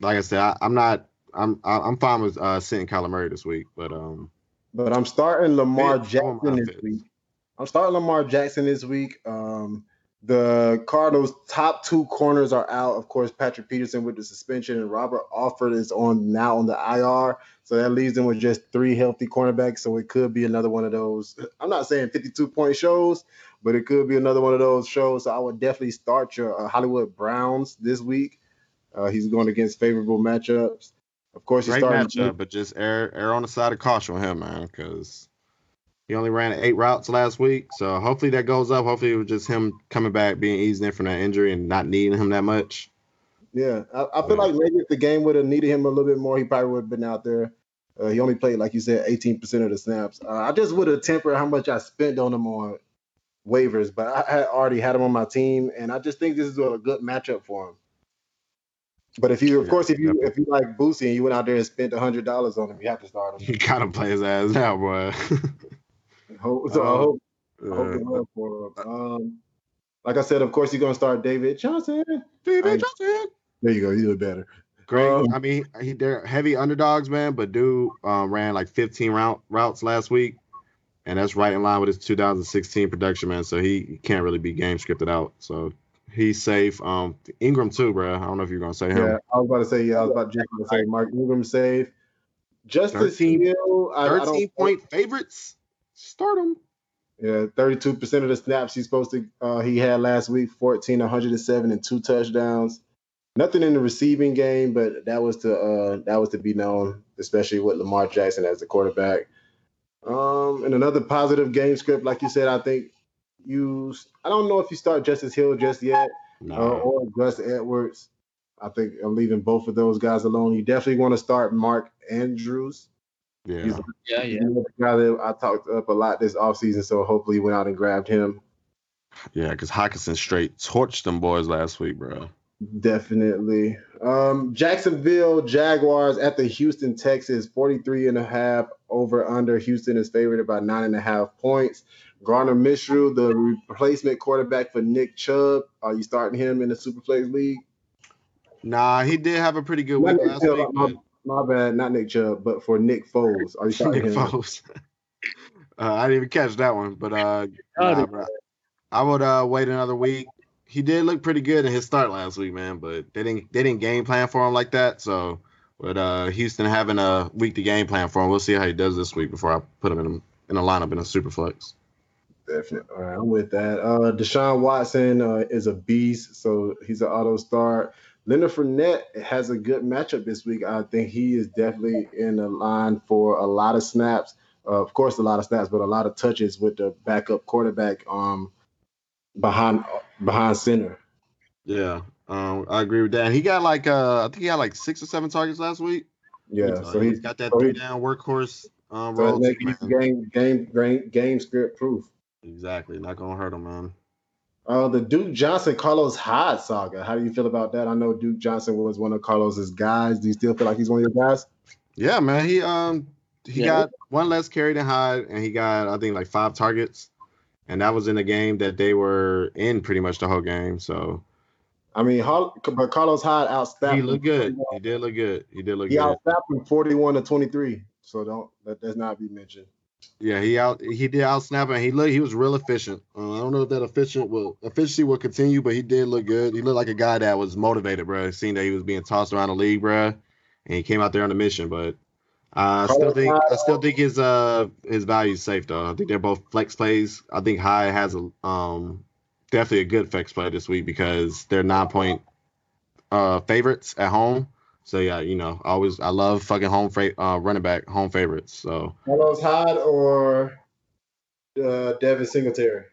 like I said, I, I'm not I'm I- I'm fine with uh sitting Kyler Murray this week, but um But I'm starting Lamar Jackson this week. I'm starting Lamar Jackson this week. Um, the Cardinals' top two corners are out. Of course, Patrick Peterson with the suspension, and Robert Alford is on now on the IR. So that leaves them with just three healthy cornerbacks. So it could be another one of those. I'm not saying 52 point shows, but it could be another one of those shows. So I would definitely start your uh, Hollywood Browns this week. Uh, he's going against favorable matchups. Of course, he's great starting. matchup, but just err err on the side of caution with him, man, because he only ran eight routes last week. So hopefully that goes up. Hopefully it was just him coming back, being eased in from that injury and not needing him that much. Yeah, I, I feel like maybe if the game would have needed him a little bit more, he probably would have been out there. Uh, he only played, like you said, 18% of the snaps. Uh, I just would have tempered how much I spent on him on waivers, but I had already had him on my team, and I just think this is a good matchup for him. But if you, of Yeah, course, if you definitely. if you like Boosie and you went out there and spent a hundred dollars on him, you have to start him. You gotta play his ass now, boy. Hope- So I Uh, hope, I hope Uh, it well for him. Um, like I said, of course, he's gonna start David Johnson. David I- Johnson. There you go. You did better. Great. Um, I mean, he, they're heavy underdogs, man. But dude um, ran like 15 route, routes last week, and that's right in line with his 2016 production, man. So he, he can't really be game scripted out. So He's safe. Um, Ingram too, bro. I don't know if you're gonna say him. Yeah, I was about to say. Yeah, I was about to say Mark Ingram safe. Justice 13, Hill, I, 13 I point favorites. Start him. Yeah, 32% of the snaps he's supposed to uh, he had last week, 14, 107, and two touchdowns. Nothing in the receiving game, but that was to uh, that was to be known, especially with Lamar Jackson as the quarterback. Um, and another positive game script, like you said, I think you. I don't know if you start Justice Hill just yet, no. uh, or Gus Edwards. I think I'm leaving both of those guys alone. You definitely want to start Mark Andrews. Yeah, he's, yeah, yeah. the guy that I talked up a lot this offseason, so hopefully he went out and grabbed him. Yeah, because Hockenson straight torched them boys last week, bro. Definitely. Um, Jacksonville Jaguars at the Houston Texans, 43 and a half over under. Houston is favored about nine and a half points. Gardner Minshew, the replacement quarterback for Nick Chubb. Are you starting him in the Superflex League? Nah, he did have a pretty good week last Chubb, week. My, my, bad, not Nick Chubb, but for Nick Foles. Are you starting Nick him? Foles. uh, I didn't even catch that one, but uh, nah, I would uh, wait another week he did look pretty good in his start last week, man. But they didn't they didn't game plan for him like that. So with uh, Houston having a week to game plan for him, we'll see how he does this week before I put him in a, in a lineup in a super flex. Definitely. All right, I'm with that. Uh, Deshaun Watson uh, is a beast, so he's an auto start. Leonard Fournette has a good matchup this week. I think he is definitely in the line for a lot of snaps. Uh, of course, a lot of snaps, but a lot of touches with the backup quarterback um, behind behind center. Yeah, um, I agree with that. He got like uh, I think he had like six or seven targets last week. Yeah, so, he's got that so three down workhorse um, so game, game, game script proof. Exactly, not gonna hurt him, man. Uh, the Duke Johnson Carlos Hyde saga. How do you feel about that? I know Duke Johnson was one of Carlos's guys. Do you still feel like he's one of your guys? Yeah, man. He um he yeah. got one less carry than Hyde, and he got I think like five targets and that was in a game that they were in pretty much the whole game. So, I mean, but Carlos Hyde outsnapped. He looked good. He did look good. He did look he good. He outsnapped him forty-one to twenty-three. So don't let that does not be mentioned. Yeah, he out he did outsnap and he looked he was real efficient. Uh, I don't know if that efficient will efficiency will continue, but he did look good. He looked like a guy that was motivated, bro. Seeing that he was being tossed around the league, bro, and he came out there on a mission. But I still think I still think his uh his value is safe though. I think they're both flex plays. I think Hyde has a um definitely a good flex play this week because they're nine point uh favorites at home. So yeah, you know, I always I love fucking home fra- uh, running back home favorites. So Carlos Hyde or uh, Devin Singletary.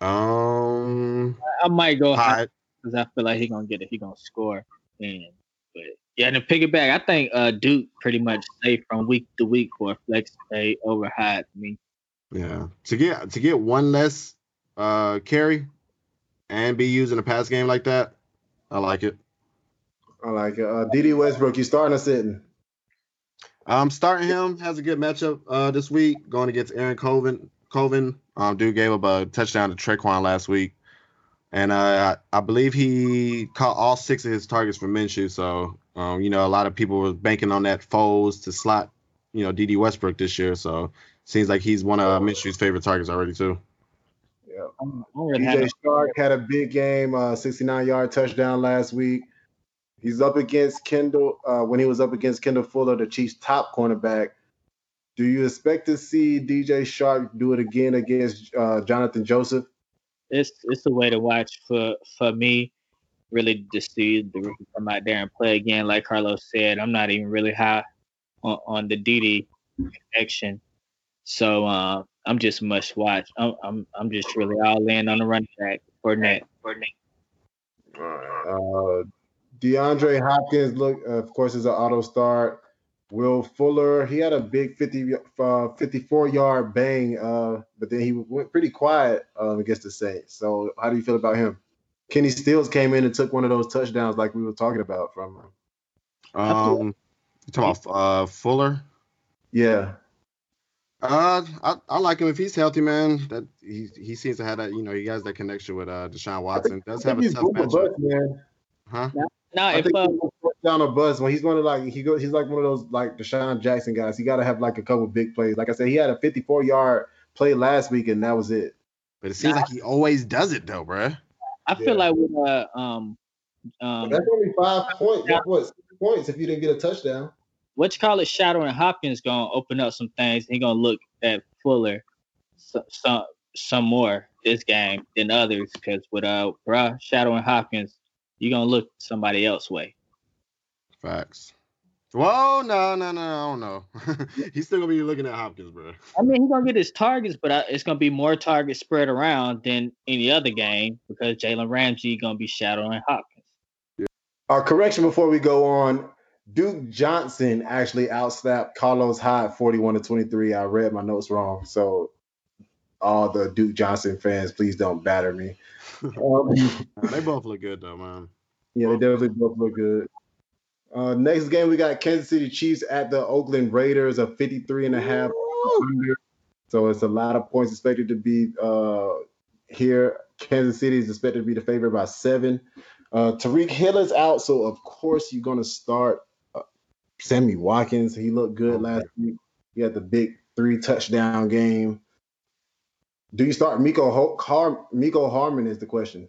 Um, I might go Hyde because I feel like he gonna get it. He gonna score. And but yeah, and to pick it back, I think uh, Duke pretty much safe from week to week for a flex pay over Hyde for me. Yeah, to get to get one less uh, carry and be using a pass game like that, I like it. I like it. Uh, Dede Westbrook, you starting or sitting? I'm starting him. Has a good matchup uh, this week, going against Aaron Colvin. Colvin, um, dude gave up a touchdown to Tre'Quan last week, and uh, I believe he caught all six of his targets for Minshew. So um, you know, a lot of people were banking on that Foles to slot, you know, Dede Westbrook this year. So seems like he's one of Minshew's favorite targets already too. Yeah. DJ Chark had a big game, uh, 69 yard touchdown last week. He's up against Kendall uh, when he was up against Kendall Fuller, the Chiefs' top cornerback. Do you expect to see DJ Chark do it again against uh, Johnathan Joseph? It's it's a way to watch for for me really just see the rookie come out there and play again. Like Carlos said, I'm not even really high on, on the DD connection. So uh, I'm just must watch. I'm, I'm I'm just really all in on the running back Fournette for net. Uh, DeAndre Hopkins, look, uh, of course, is an auto start. Will Fuller, he had a big 50, uh, 54 yard bang, uh, but then he went pretty quiet um, against the Saints. So, how do you feel about him? Kenny Stills came in and took one of those touchdowns like we were talking about from him. Um, you talking about uh, Fuller? Yeah. Uh, I, I like him if he's healthy, man. That he he seems to have that, you know, he has that connection with uh Deshaun Watson. Does have a tough matchup. Man. Huh? No, no I if think uh, down a bus when he's going to like he go he's like one of those like DeSean Jackson guys. He got to have like a couple big plays. Like I said, he had a 54 yard play last week and that was it. But it seems like he always does it though, bruh. I feel Yeah. like with uh um um That's only five points. That's what six points if you didn't get a touchdown. what you call it, Shadow and Hopkins gonna open up some things. He gonna look at Fuller some some, some more this game than others because with uh bruh Shadow and Hopkins, you gonna look somebody else way. Facts. Whoa, no, no, no, I don't know. He's still gonna be looking at Hopkins, bro. I mean, he's gonna get his targets, but uh, it's gonna be more targets spread around than any other game because Jalen Ramsey gonna be shadowing Hopkins. Yeah. Our correction before we go on. Duke Johnson actually outsnapped Carlos Hyde 41 to 23. I read my notes wrong. So all the Duke Johnson fans, please don't batter me. Um, they both look good though, man. Yeah, they definitely both look good. Uh, next game, we got Kansas City Chiefs at the Oakland Raiders, a 53 and a half. under. So it's a lot of points expected to be uh, here. Kansas City is expected to be the favorite by seven. Uh, Tyreek Hill is out, so of course you're going to start uh, Sammy Watkins. He looked good last week. He had the big three touchdown game. Do you start Miko Ho- Har- Mecole Hardman? Is the question.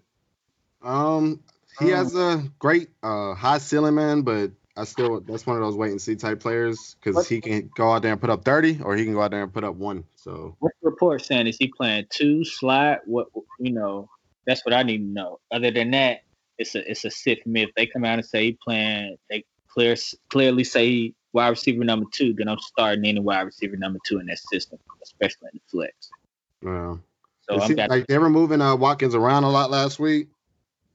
Um, he has a great uh high ceiling, man, but I still that's one of those wait and see type players because he can go out there and put up thirty, or he can go out there and put up one. So What's the report saying? Is he playing two slot? What you know? That's what I need to know. Other than that, it's a it's a sith myth. They come out and say he playing. They clear clearly say he wide receiver number two. Then I'm starting any wide receiver number two in that system, especially in the flex. Yeah, So I'm like they were moving uh, Watkins around a lot last week,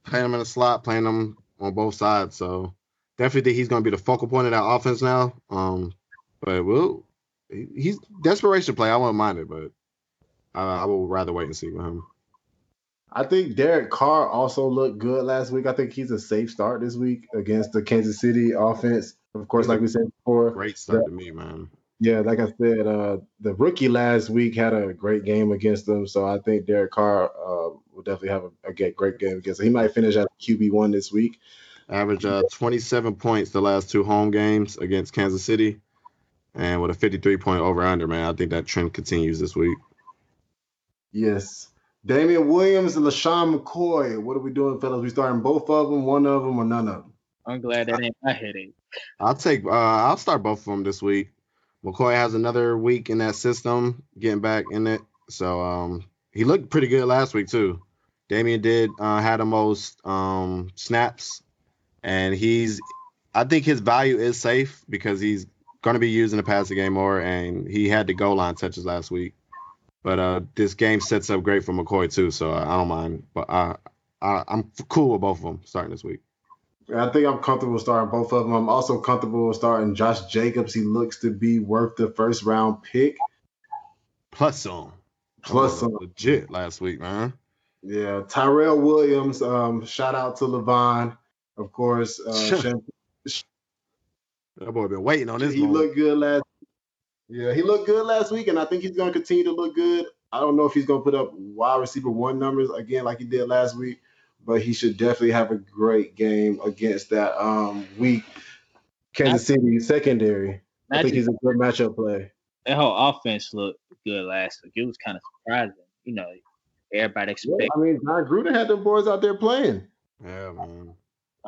playing him in the slot, playing him on both sides. So definitely think he's going to be the focal point of that offense now. Um, but we'll he's desperation play. I won't mind it, but I, I will rather wait and see with him. I think Derek Carr also looked good last week. I think he's a safe start this week against the Kansas City offense. Of course, like we said before, Great start to me, man. Yeah, like I said, uh, the rookie last week had a great game against them. So I think Derek Carr uh, will definitely have a, a great game against them. He might finish at QB one this week. Average uh, 27 points the last two home games against Kansas City, and with a 53 point over under, man. I think that trend continues this week. Yes. Damien Williams and LeSean McCoy. What are we doing, fellas? We starting both of them, one of them, or none of them? I'm glad that ain't my headache. I'll take. Uh, I'll start both of them this week. McCoy has another week in that system, getting back in it. So um, he looked pretty good last week too. Damien did uh, had the most um, snaps, and he's. I think his value is safe because he's going to be using the passing game more, and he had the goal line touches last week. But uh, this game sets up great for McCoy too, so I don't mind. But I, I I'm cool with both of them starting this week. I think I'm comfortable starting both of them. I'm also comfortable starting Josh Jacobs. He looks to be worth the first round pick. Plus some. Plus some. legit last week, man. Yeah, Tyrell Williams. Um, shout out to Levon, of course. Uh, Shem- That boy been waiting on this. he moment. looked good last. Yeah, he looked good last week, and I think he's going to continue to look good. I don't know if he's going to put up wide receiver one numbers again like he did last week, but he should definitely have a great game against that um weak Kansas City secondary. I think he's a good matchup play. that whole offense looked good last week. It was kind of surprising. You know, everybody Yeah, expect. I mean, Jon Gruden had the boys out there playing. Yeah, man.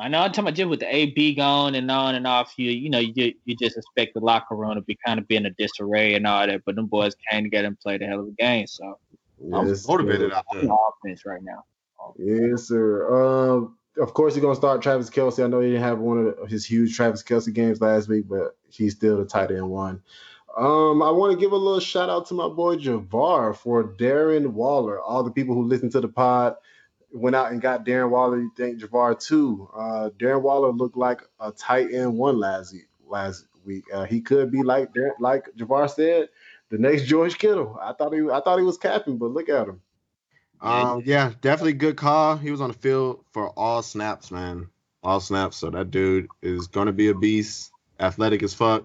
I know I'm talking about just with the AB gone and on and off. You you know you you just expect the locker room to be kind of be in a disarray and all that, but them boys came together and played a hell of a game. So I'm motivated sir. out I'm there. offense right now. Yes, sir. Um, of course, he's gonna start Travis Kelce. I know he didn't have one of his huge Travis Kelce games last week, but he's still the tight end one. Um, I want to give a little shout out to my boy Javar for Darren Waller. All the people who listen to the pod went out and got Darren Waller. You think Javar too. Uh, Darren Waller looked like a tight end one last week. Last week, uh, he could be like like Javar said, the next George Kittle. I thought he I thought he was capping, but look at him. Um, yeah, definitely good call. He was on the field for all snaps, man. All snaps. So that dude is gonna be a beast, athletic as fuck.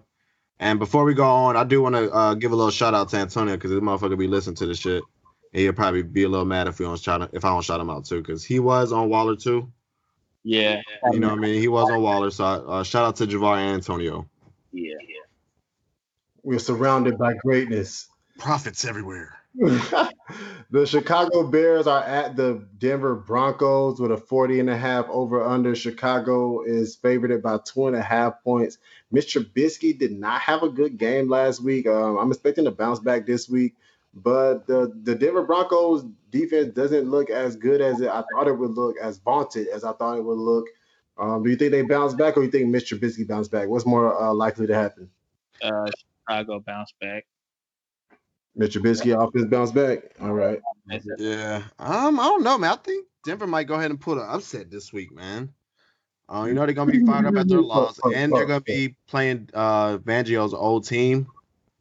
And before we go on, I do want to uh, give a little shout out to Antonio because this motherfucker be listening to this shit. And he'll probably be a little mad if we don't shout if I don't shout him out too, because he was on Waller too. Yeah, You know what I mean? He was on Waller. So uh, shout out to Javar and Antonio. yeah. We're surrounded by greatness. Prophets everywhere. the Chicago Bears are at the Denver Broncos with a 40 and a half over under. Chicago is favored by two and a half points. Mr. Trubisky did not have a good game last week. Um, I'm expecting to bounce back this week, but the, the Denver Broncos defense doesn't look as good as it, I thought it would look, as vaunted as I thought it would look. Um, do you think they bounce back or do you think Mr. Trubisky bounce back? What's more uh, likely to happen? Uh, Chicago bounce back. Mr. Trubisky off his bounce back. All right. Yeah. Um, I don't know, man. I think Denver might go ahead and put an upset this week, man. Uh, you know they're gonna be fired up after their loss, and they're gonna be playing uh Fangio's old team.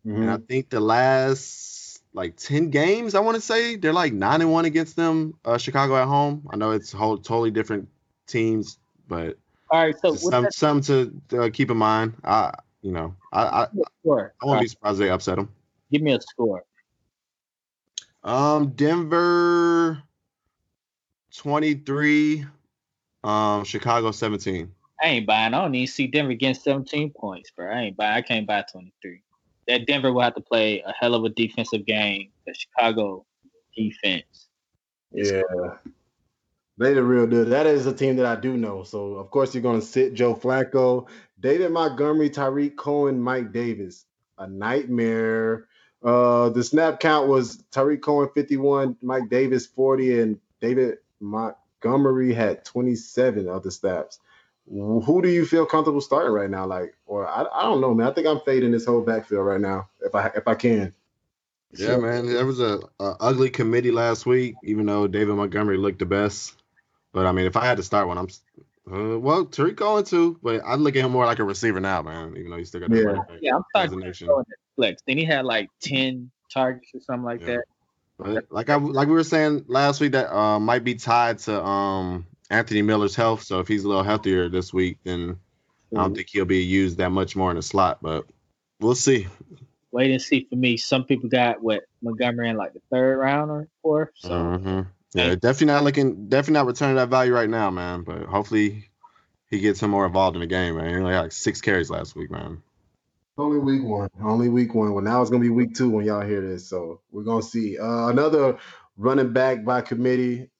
Mm-hmm. And I think the last like ten games, I want to say they're like nine and one against them. Uh, Chicago at home. I know it's whole totally different teams, but all right. So some, something to uh, keep in mind. I you know I I, I won't be surprised they upset them. Give me a score. Um, Denver 23, um, Chicago 17. I ain't buying. I don't even see Denver getting 17 points, bro. I ain't buy. I can't buy 23. That Denver will have to play a hell of a defensive game. The Chicago defense. Yeah. They the real deal. That is a team that I do know. So of course you're gonna sit Joe Flacco, David Montgomery, Tarik Cohen, Mike Davis. A nightmare. Uh, the snap count was Tarik Cohen 51, Mike Davis 40, and David Montgomery had 27 of the snaps. Who do you feel comfortable starting right now? Like, or I, I don't know, man. I think I'm fading this whole backfield right now, if I if I can. Yeah, man. There was a, a, ugly committee last week, even though David Montgomery looked the best. But I mean, if I had to start one, I'm uh, well, Tarik Cohen too, but I look at him more like a receiver now, man. Even though he's still got yeah, yeah. I'm starting flex. Then he had like ten targets or something like yeah. that. Like I like we were saying last week, that uh, might be tied to um, Anthony Miller's health. So if he's a little healthier this week, then mm-hmm. I don't think he'll be used that much more in the slot. But we'll see. Wait and see for me. Some people got what Montgomery in like the third round or fourth. So mm-hmm. yeah, definitely not looking, definitely not returning that value right now, man. But hopefully he gets him more involved in the game, man. He only had like six carries last week, man. Only week one. Only week one. Well, now it's gonna be week two when y'all hear this. So we're gonna see. Uh, another running back by committee,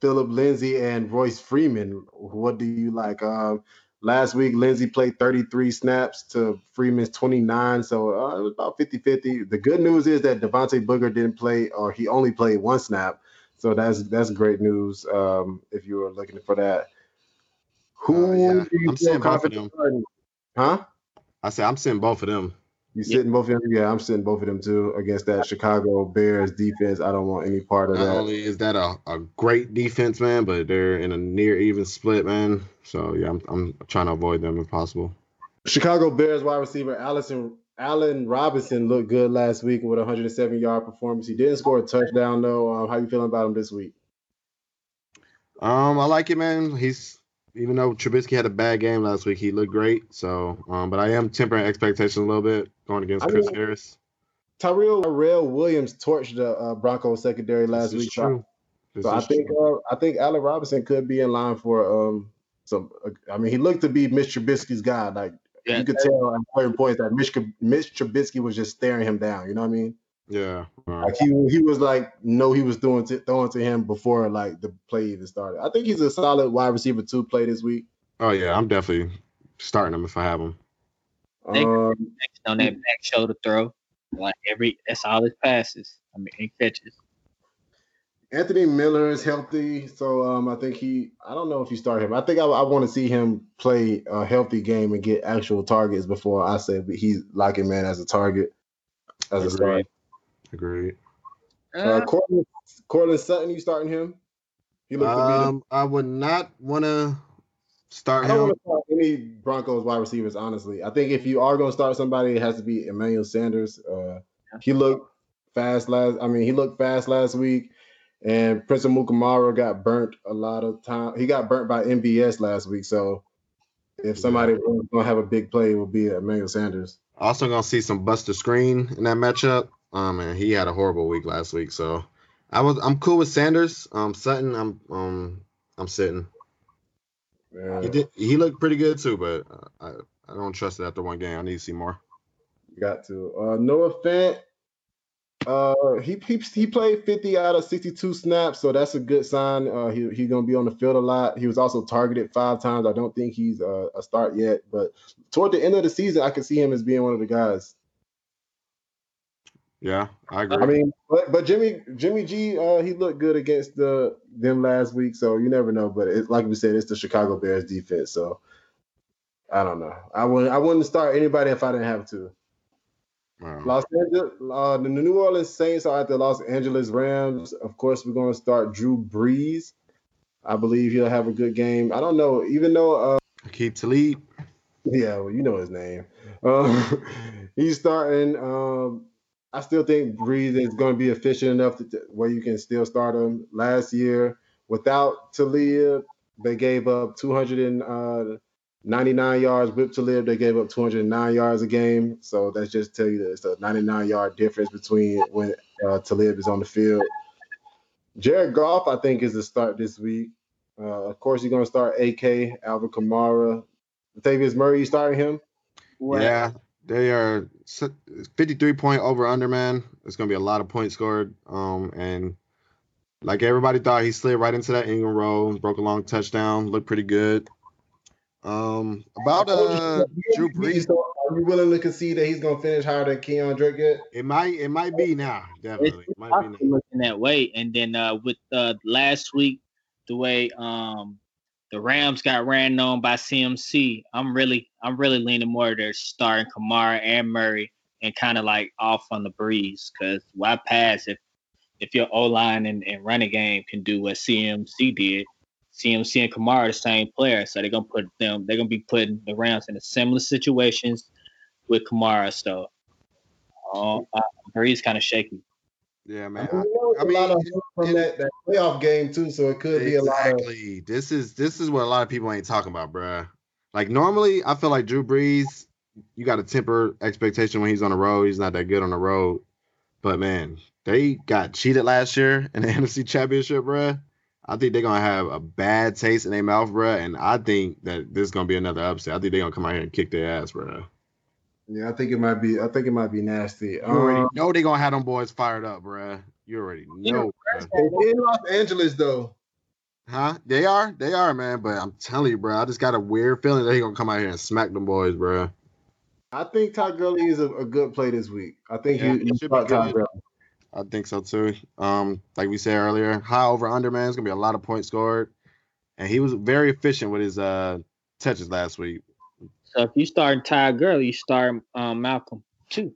Phillip Lindsay and Royce Freeman. What do you like? Um, last week Lindsay played 33 snaps to Freeman's 29, so uh, it was about 50-50. The good news is that Devontae Booker didn't play, or he only played one snap. So that's that's great news. Um, if you were looking for that. Who uh, yeah. I'm saying both of. Huh? I said I'm sitting both of them. You sitting both of them? Yeah, I'm sitting both of them too against that Chicago Bears defense. I don't want any part of Not that. Not only is that a, a great defense, man, but they're in a near even split, man. So yeah, I'm I'm trying to avoid them if possible. Chicago Bears wide receiver Allison Allen Robinson looked good last week with a 107 yard performance. He didn't score a touchdown though. Um, how you feeling about him this week? Um, I like it, man. He's even though Trubisky had a bad game last week, he looked great. So, um, but I am tempering expectations a little bit going against I Chris mean, Harris. Tyrell Tyrell Williams torched the uh, Broncos secondary last week. True. So I think uh, I think Allen Robinson could be in line for um some. Uh, I mean, he looked to be Mitch Trubisky's guy. Like yeah, you could tell at certain points that Mitch, Mitch Trubisky was just staring him down. You know what I mean? Yeah. Like he he was like no he was doing to, throwing to him before like the play even started. I think he's a solid wide receiver to play this week. Oh yeah, I'm definitely starting him if I have him. Um, on that back shoulder throw, like every that's all his passes. I mean, he catches. Anthony Miller is healthy, so um, I think he. I don't know if you start him. I think I, I want to see him play a healthy game and get actual targets before I say he's locking man as a target as Agreed. a start. Agreed. Uh, uh Courtland, Courtland Sutton, you starting him? He looked um, I would not want to start I don't want to start any Broncos wide receivers, honestly. I think if you are going to start somebody, it has to be Emmanuel Sanders. Uh, he looked fast last. I mean, he looked fast last week, and Prince Amukamara got burnt a lot of time. He got burnt by MVS last week, so if somebody yeah. was going to have a big play, it would be Emmanuel Sanders. Also, going to see some Buster Screen in that matchup. Um, and he had a horrible week last week, so I was I'm cool with Sanders. Um, Sutton, I'm um I'm sitting. Yeah. He did he looked pretty good too, but uh, I I don't trust it after one game. I need to see more. Got to. Uh, Noah Fant Uh, he, he he played 50 out of 62 snaps, so that's a good sign. Uh, he he's gonna be on the field a lot. He was also targeted five times. I don't think he's uh, a start yet, but toward the end of the season, I can see him as being one of the guys. Yeah, I agree. I mean, but but Jimmy Jimmy G, uh, he looked good against the them last week, so you never know. But it, like we said, it's the Chicago Bears defense, so I don't know. I wouldn't I wouldn't start anybody if I didn't have to. Wow. Los Angeles, uh, the New Orleans Saints are at the Los Angeles Rams. Of course, we're going to start Drew Brees. I believe he'll have a good game. I don't know, even though, uh, Keep Talib. yeah, well, you know his name. Um, he's starting. Um, I still think Brees is going to be efficient enough to, where you can still start him. Last year, without Talib, they gave up 299 yards. With Talib, they gave up 209 yards a game. So that's just tell you that it's a 99 yard difference between when uh, Talib is on the field. Jared Goff, I think, is the start this week. Uh, of course, you're going to start AK, Alvin Kamara. Latavius Murray, you starting him? Well, Yeah, they are 53 point over under, man. It's gonna be a lot of points scored. Um, and like everybody thought, he slid right into that Ingram role, broke a long touchdown, looked pretty good. Um, about uh Drew Brees, So are you willing to concede that he's going to finish higher than Keon Drake yet? it might it might be now, It's definitely. It might be now. looking that way. And then uh, with uh, last week, the way um, the Rams got ran on by CMC, I'm really I'm really leaning more to starting Kamara and Murray and kind of like off on the Brees because why pass if if your O line and, and running game can do what CMC did. CMC and Kamara are the same player, so they're gonna put them. They're gonna be putting the Rams in a similar situations with Kamara. So, uh, uh, Brees kind of shaky. Yeah, man. I mean, you know, it's I a lot of mean, from it- that, that playoff game too, so it could be a lot of. Exactly. This is this is what a lot of people ain't talking about, bruh. Like normally, I feel like Drew Brees, you got to temper expectation when he's on the road. He's not that good on the road. But man, they got cheated last year in the NFC Championship, bruh. I think they're gonna have a bad taste in their mouth, bruh. And I think that this is gonna be another upset. I think they're gonna come out here and kick their ass, bruh. Yeah, I think it might be. I think it might be nasty. You already Um, know they're gonna have them boys fired up, bruh. You already know, bruh. they in Los Angeles though. Huh? They are, they are, man. But I'm telling you, bro, I just got a weird feeling that he gonna come out here and smack them boys, bro. I think Todd Gurley is a, a good play this week. I think Yeah, you, he should be start Todd. Gurley. I think so too. Um, like we said earlier, high over under, man. It's gonna be a lot of points scored, and he was very efficient with his uh touches last week. So if you start Ty Gurley, you start um, Malcolm too.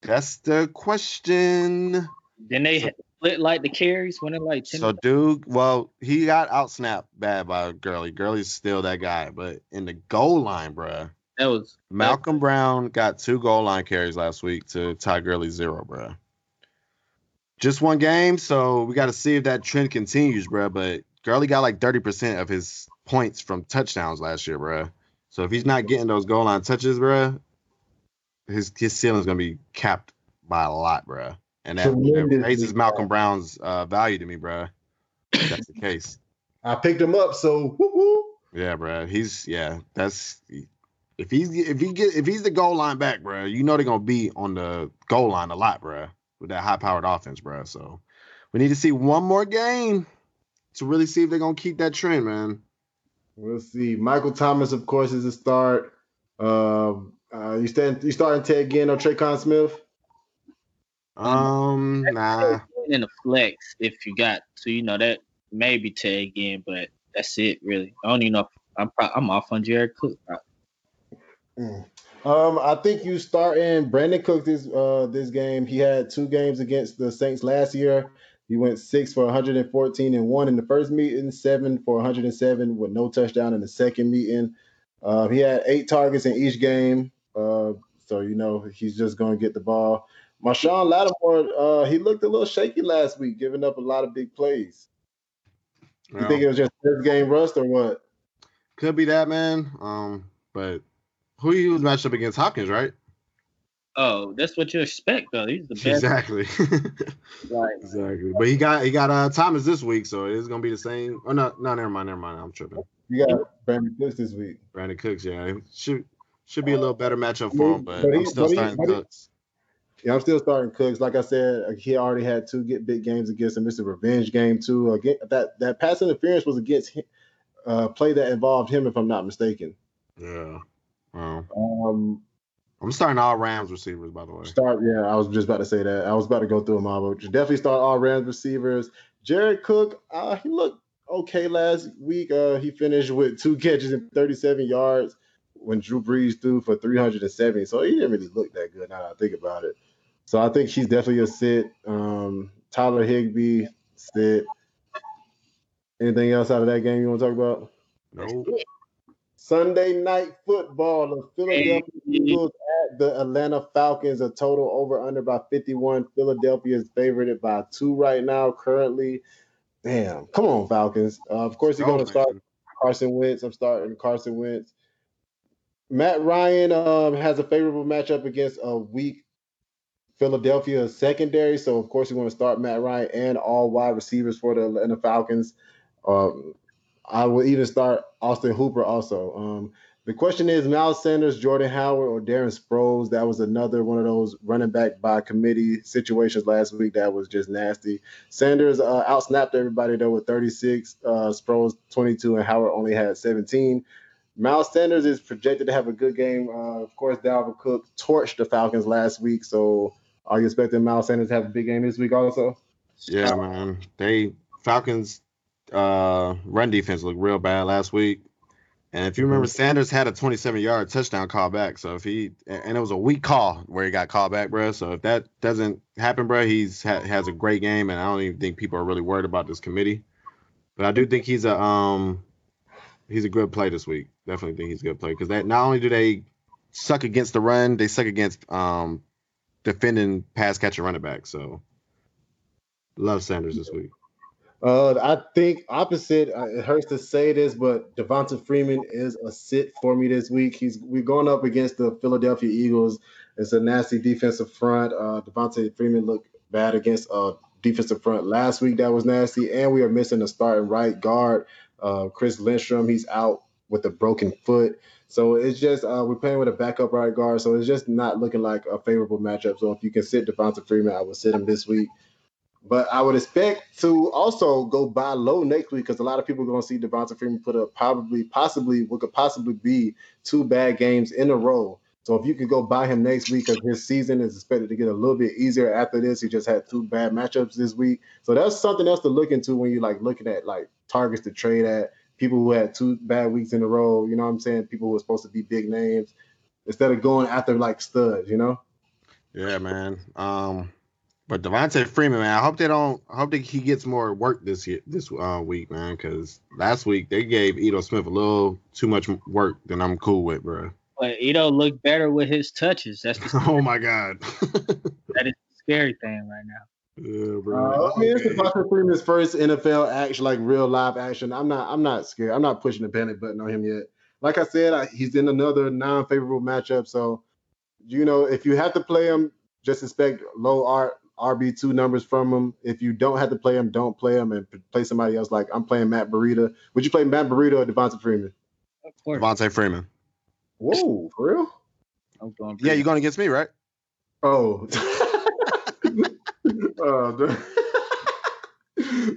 That's the question. Then they So- split like the carries when it like 10 So, Duke, well, he got outsnapped bad by Gurley. Gurley's still that guy, but in the goal line, bruh, that was Malcolm Brown got two goal line carries last week to Ty Gurley zero, bruh. Just one game, so we got to see if that trend continues, bruh. But Gurley got like 30% of his points from touchdowns last year, bruh. So if he's not getting those goal line touches, bruh, his his ceiling's gonna be capped by a lot, bruh. And that, that raises Malcolm Brown's uh, value to me, bruh. If that's the case. I picked him up, so whoop, whoop. Yeah, bro. He's yeah. That's if he's if he get if he's the goal line back, bro. You know they're gonna be on the goal line a lot, bro. With that high powered offense, bro. So we need to see one more game to really see if they're gonna keep that trend, man. We'll see. Michael Thomas, of course, is a start. Um, uh, you stand, you starting Ted Ginn or Tre'Quan Smith? Um, nah. in the flex if you got so you know that maybe Ted Ginn, but that's it really. I don't even know if I'm pro- I'm off on Jared Cook. Mm. Um, I think you starting Brandin Cook this uh this game. He had two games against the Saints last year. He went six for 114 and one in the first meeting, seven for 107 with no touchdown in the second meeting. Uh, he had eight targets in each game. Uh, so you know he's just going to get the ball. Marshon Lattimore, uh, he looked a little shaky last week, giving up a lot of big plays. You think it was just first game rust or what? Could be that, man. Um, but who he was matched up against Hopkins, right? Oh, that's what you expect though. He's the best. Exactly. Like, exactly. But he got he got uh Thomas this week, so it's gonna be the same. Oh no, no, never mind, never mind. I'm tripping. You got Brandin Cooks this week. Brandin Cooks, yeah, should should be a little better matchup for him, but But he- I'm still but starting he- Cooks. Yeah, I'm still starting Cooks. Like I said, he already had two get big games against him. It's a revenge game too. Again, that that pass interference was against him, uh, play that involved him, if I'm not mistaken. Yeah. Wow. Um, I'm starting all Rams receivers, by the way. Start, yeah, I was just about to say that. I was about to go through them all, but definitely start all Rams receivers. Jared Cook, uh, he looked okay last week. Uh, he finished with two catches and 37 yards when Drew Brees threw for 370. So he didn't really look that good now that I think about it. So I think she's definitely a sit. Um, Tyler Higbee, sit. Anything else out of that game you want to talk about? Nope. Sunday night football. The Philadelphia Eagles at the Atlanta Falcons. A total over under by 51. Philadelphia is favored by two right now, currently. Damn. Come on, Falcons. Uh, of course, you're going to start Carson Wentz. I'm starting Carson Wentz. Matt Ryan um, has a favorable matchup against a weak Philadelphia secondary. So, of course, you want to start Matt Ryan and all wide receivers for the Atlanta Falcons. Um, I will even start Austin Hooper also. Um, the question is Miles Sanders, Jordan Howard, or Darren Sproles. That was another one of those running back by committee situations last week that was just nasty. Sanders uh, outsnapped everybody though with 36, uh, Sproles 22, and Howard only had 17. Miles Sanders is projected to have a good game. Uh, of course, Dalvin Cook torched the Falcons last week, so are you expecting Miles Sanders to have a big game this week also? Yeah, man. They Falcons uh, run defense looked real bad last week. And if you remember, mm-hmm. Sanders had a 27 yard touchdown call back. So if he and it was a weak call where he got called back, bro. So if that doesn't happen, bro, he's ha, has a great game, and I don't even think people are really worried about this committee. But I do think he's a um he's a good play this week. Definitely think he's a good play because that not only do they suck against the run, they suck against um defending pass catcher running back. So love Sanders this week. Uh, I think opposite. Uh, it hurts to say this, but Devonta Freeman is a sit for me this week. He's we're going up against the Philadelphia Eagles. It's a nasty defensive front. Uh, Devonta Freeman looked bad against a defensive front last week. That was nasty, and we are missing a starting right guard, uh, Chris Lindstrom. He's out with a broken foot. So it's just uh, we're playing with a backup right guard, so it's just not looking like a favorable matchup. So if you can sit Devonta Freeman, I would sit him this week. But I would expect to also go buy low next week because a lot of people are going to see Devonta Freeman put up probably, possibly, what could possibly be two bad games in a row. So if you could go buy him next week, because his season is expected to get a little bit easier after this. He just had two bad matchups this week, so that's something else to look into when you're like looking at like targets to trade at. People who had two bad weeks in a row, you know what I'm saying? People who are supposed to be big names instead of going after like studs, you know? Yeah, man. Um, but Devonta Freeman, man, I hope they don't. I hope that he gets more work this year, this uh, week, man. Because last week they gave Ito Smith a little too much work than I'm cool with, bro. But Ito looked better with his touches. That's the oh my god. that is the scary thing right now. Yeah, bro. Uh, I mean, it's Devonta Freeman's first NFL action, like real live action. I'm not. I'm not scared. I'm not pushing the panic button on him yet. Like I said, I, he's in another non-favorable matchup. So, you know, if you have to play him, just expect low art RB two numbers from him. If you don't have to play him, don't play him and play somebody else. Like I'm playing Matt Breida. Would you play Matt Breida or Devonta Freeman? Of course. Devonta Freeman. Whoa, for real? I'm going. Yeah, you're going against me, right? Oh. uh,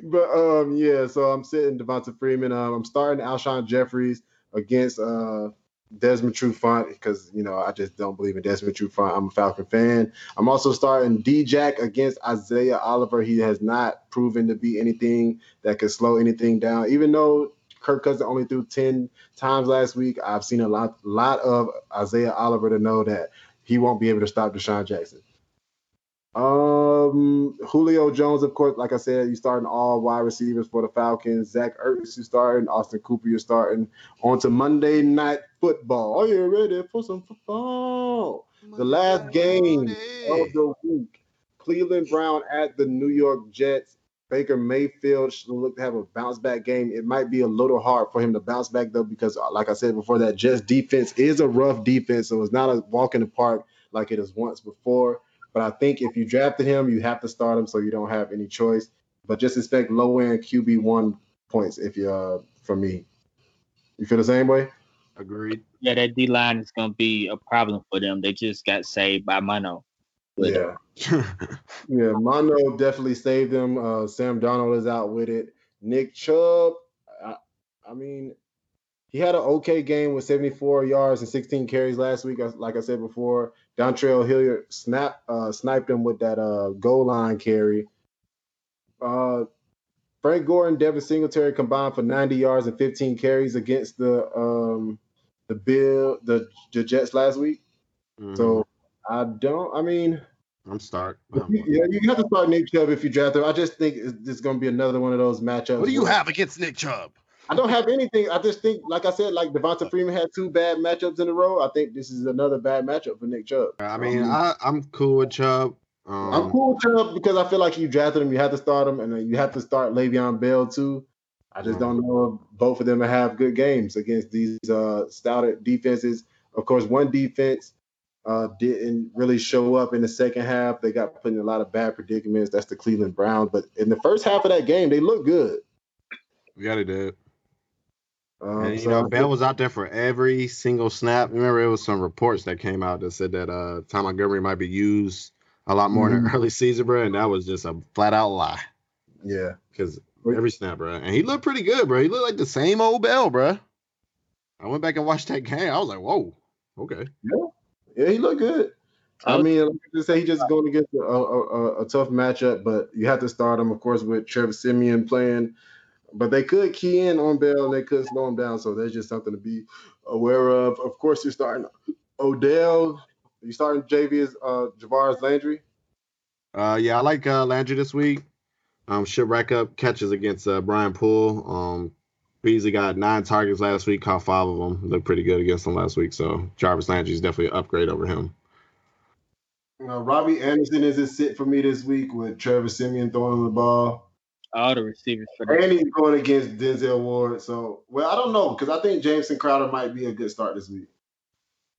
but um, yeah. So I'm sitting Devonta Freeman. Um, I'm starting Alshon Jeffries against uh Desmond Trufant because you know I just don't believe in Desmond Trufant. I'm a Falcon fan. I'm also starting D-Jack against Isaiah Oliver. He has not proven to be anything that could slow anything down. Even though Kirk Cousins only threw 10 times last week, I've seen a lot lot of Isaiah Oliver to know that he won't be able to stop DeSean Jackson. Um, Julio Jones, of course, like I said, you starting all wide receivers for the Falcons. Zach Ertz, you starting. Austin Cooper, you're starting. On to Monday Night Football. Are you ready for some football? Monday the last game of the week. Cleveland Brown at the New York Jets. Baker Mayfield should look to have a bounce back game. It might be a little hard for him to bounce back though, because like I said before, that Jets defense is a rough defense, so it's not a walk in the park like it is once before. But I think if you drafted him, you have to start him, so you don't have any choice. But just expect low end QB one points if you uh from me. You feel the same way? Agreed. Yeah, that D line is gonna be a problem for them. They just got saved by Mono. Yeah. Yeah, Mono definitely saved them. Uh, Sam Darnold is out with it. Nick Chubb, I, I mean, he had an okay game with 74 yards and 16 carries last week. Like I said before, Dontrell Hilliard snap uh, sniped him with that uh, goal line carry. Uh, Frank Gore and Devin Singletary combined for 90 yards and 15 carries against the um, the Bill the, the Jets last week. Mhm. So I don't. I mean. I'm start. If you- Yeah, you have to start Nick Chubb if you draft him. I just think it's, it's going to be another one of those matchups. What do you have against Nick Chubb? I don't have anything. I just think, like I said, like Devonta Freeman had two bad matchups in a row. I think this is another bad matchup for Nick Chubb. I mean, Um, I, I'm cool with Chubb. Um, I'm cool with Chubb because I feel like you drafted him, you have to start him, and then you have to start Le'Veon Bell too. I just don't know if both of them have good games against these uh, defenses. Of course, one defense uh, didn't really show up in the second half. They got put in a lot of bad predicaments. That's the Cleveland Browns. But in the first half of that game, they looked good. Yeah, they did. Um, And, you so know, Bell was out there for every single snap. Remember, it was some reports that came out that said that uh, Tom Montgomery might be used a lot more in the Mhm. early season, bro, and that was just a flat out lie. yeah. Because every snap, bro, and he looked pretty good, bro. He looked like the same old Bell, bro. I went back and watched that game. I was like, whoa, okay. Yeah, yeah, he looked good. I mean, like I just say he just going against a, a, a, a tough matchup, but you have to start him, of course, with Trevor Siemian playing. But they could key in on Bell and they could slow him down. So there's just something to be aware of. Of course, you're starting Odell. You starting JV uh, Javaris Landry. Uh, yeah, I like uh, Landry this week. Um, should rack up catches against uh, Brian Poole. Um, Beasley got nine targets last week, caught five of them. Looked pretty good against them last week. So Jarvis Landry is definitely an upgrade over him. Uh, Robby Anderson is a sit for me this week with Trevor Siemian throwing the ball. All the receivers for the And he's going against Denzel Ward. So, well, I don't know because I think Jameson Crowder might be a good start this week.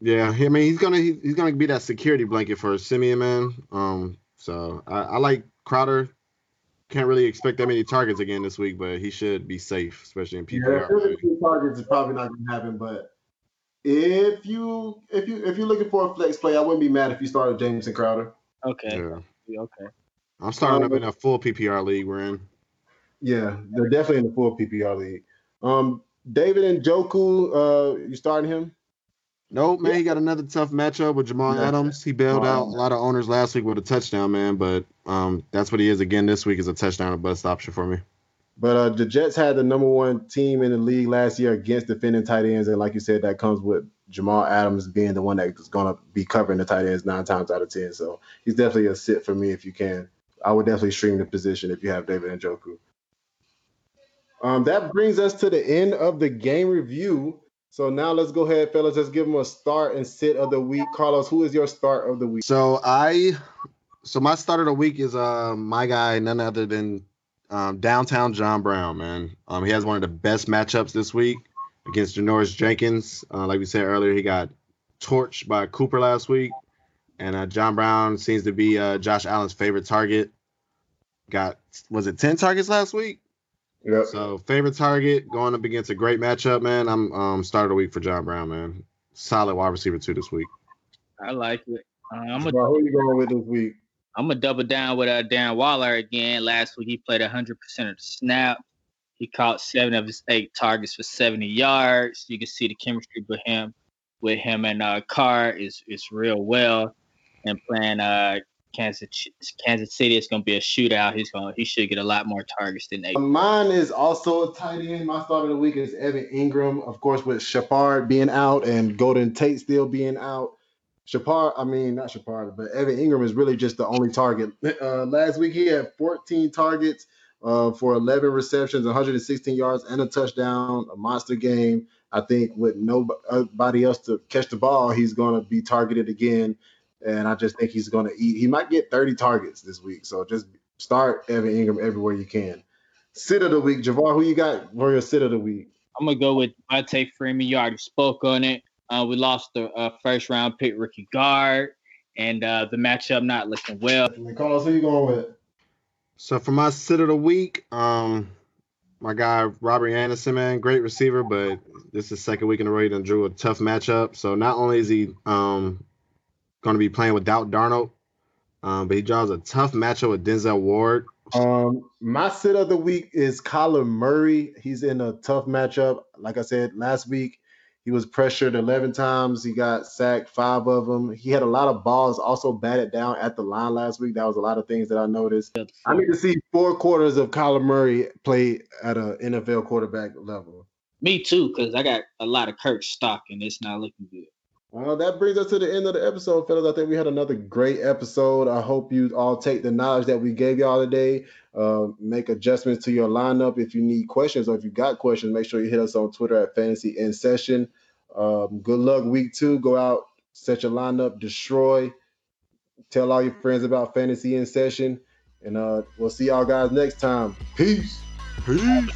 Yeah, I mean he's gonna he- he's gonna be that security blanket for Siemian, man. Um, so I, I like Crowder. Can't really expect that many targets again this week, but he should be safe, especially in PPR. Yeah, PPR. 52 targets is probably not going to happen. But if you if you if you're looking for a flex play, I wouldn't be mad if you started Jameson Crowder. okay, Yeah. okay. I'm starting up in a full PPR league we're in. Yeah, they're definitely in the full PPR league. Um, David Njoku, uh, you starting him? Nope, man. He got another tough matchup with Jamal Yeah. Adams. He bailed out a lot of owners last week with a touchdown, man. But um, that's what he is again this week is a touchdown, a bust option for me. But uh, the Jets had the number one team in the league last year against defending tight ends, and like you said, that comes with Jamal Adams being the one that's going to be covering the tight ends nine times out of ten. So he's definitely a sit for me if you can. I would definitely stream the position if you have David Njoku. Um, that brings us to the end of the game review. So now let's go ahead, fellas. Let's give them a start and sit of the week. Carlos, who is your start of the week? So I, so my start of the week is uh my guy, none other than um, downtown John Brown, man. Um, he has one of the best matchups this week against Janoris Jenkins. Uh, like we said earlier, he got torched by Cooper last week, and uh, John Brown seems to be uh, Josh Allen's favorite target. Got was it ten targets last week? Yep. So favorite target going up against a great matchup, man. I'm um start of the week for John Brown, man. Solid wide receiver two this week. I like it. Uh, I'm So a who you going with this week? I'm gonna double down with uh, Darren Waller again. Last week he played 100 percent of the snap. He caught seven of his eight targets for 70 yards. You can see the chemistry with him, with him and uh, Carr is is real well. And playing uh Kansas Kansas City, it's gonna be a shootout. He's gonna he should get a lot more targets than eight. Mine is also a tight end. My start of the week is Evan Engram, of course, with Shepard being out and Golden Tate still being out. Shepard, I mean, not Shepard, but Evan Engram is really just the only target. Uh, last week he had 14 targets uh, for 11 receptions, 116 yards, and a touchdown. A monster game. I think with nobody else to catch the ball, he's going to be targeted again. And I just think he's going to eat. He might get 30 targets this week. So just start Evan Engram everywhere you can. Sit of the week, Javar. Who you got for your sit of the week? I'm gonna go with Devonta Freeman. You already spoke on it. Uh, we lost the uh, first round pick rookie guard, and uh, the matchup not looking well. Carlos, who you going with? So for my sit of the week, um, my guy Robert Anderson, man, great receiver, but this is the second week in a row he done drew a tough matchup. So not only is he um going to be playing without Darnold, Um, but he draws a tough matchup with Denzel Ward. Um, my sit of the week is Kyler Murray. He's in a tough matchup. Like I said last week, he was pressured 11 times. He got sacked five of them. He had a lot of balls also batted down at the line last week. That was a lot of things that I noticed. I need to see four quarters of Kyler Murray play at an NFL quarterback level. Me too, because I got a lot of Kirk stock and it's not looking good. Well, that brings us to the end of the episode, fellas. I think we had another great episode. I hope you all take the knowledge that we gave y'all today, uh, make adjustments to your lineup. If you need questions or if you got questions, make sure you hit us on Twitter at Fantasy in Session. Um, good luck week two. Go out, set your lineup, destroy. Tell all your friends about Fantasy in Session, and uh, we'll see y'all guys next time. Peace. Peace.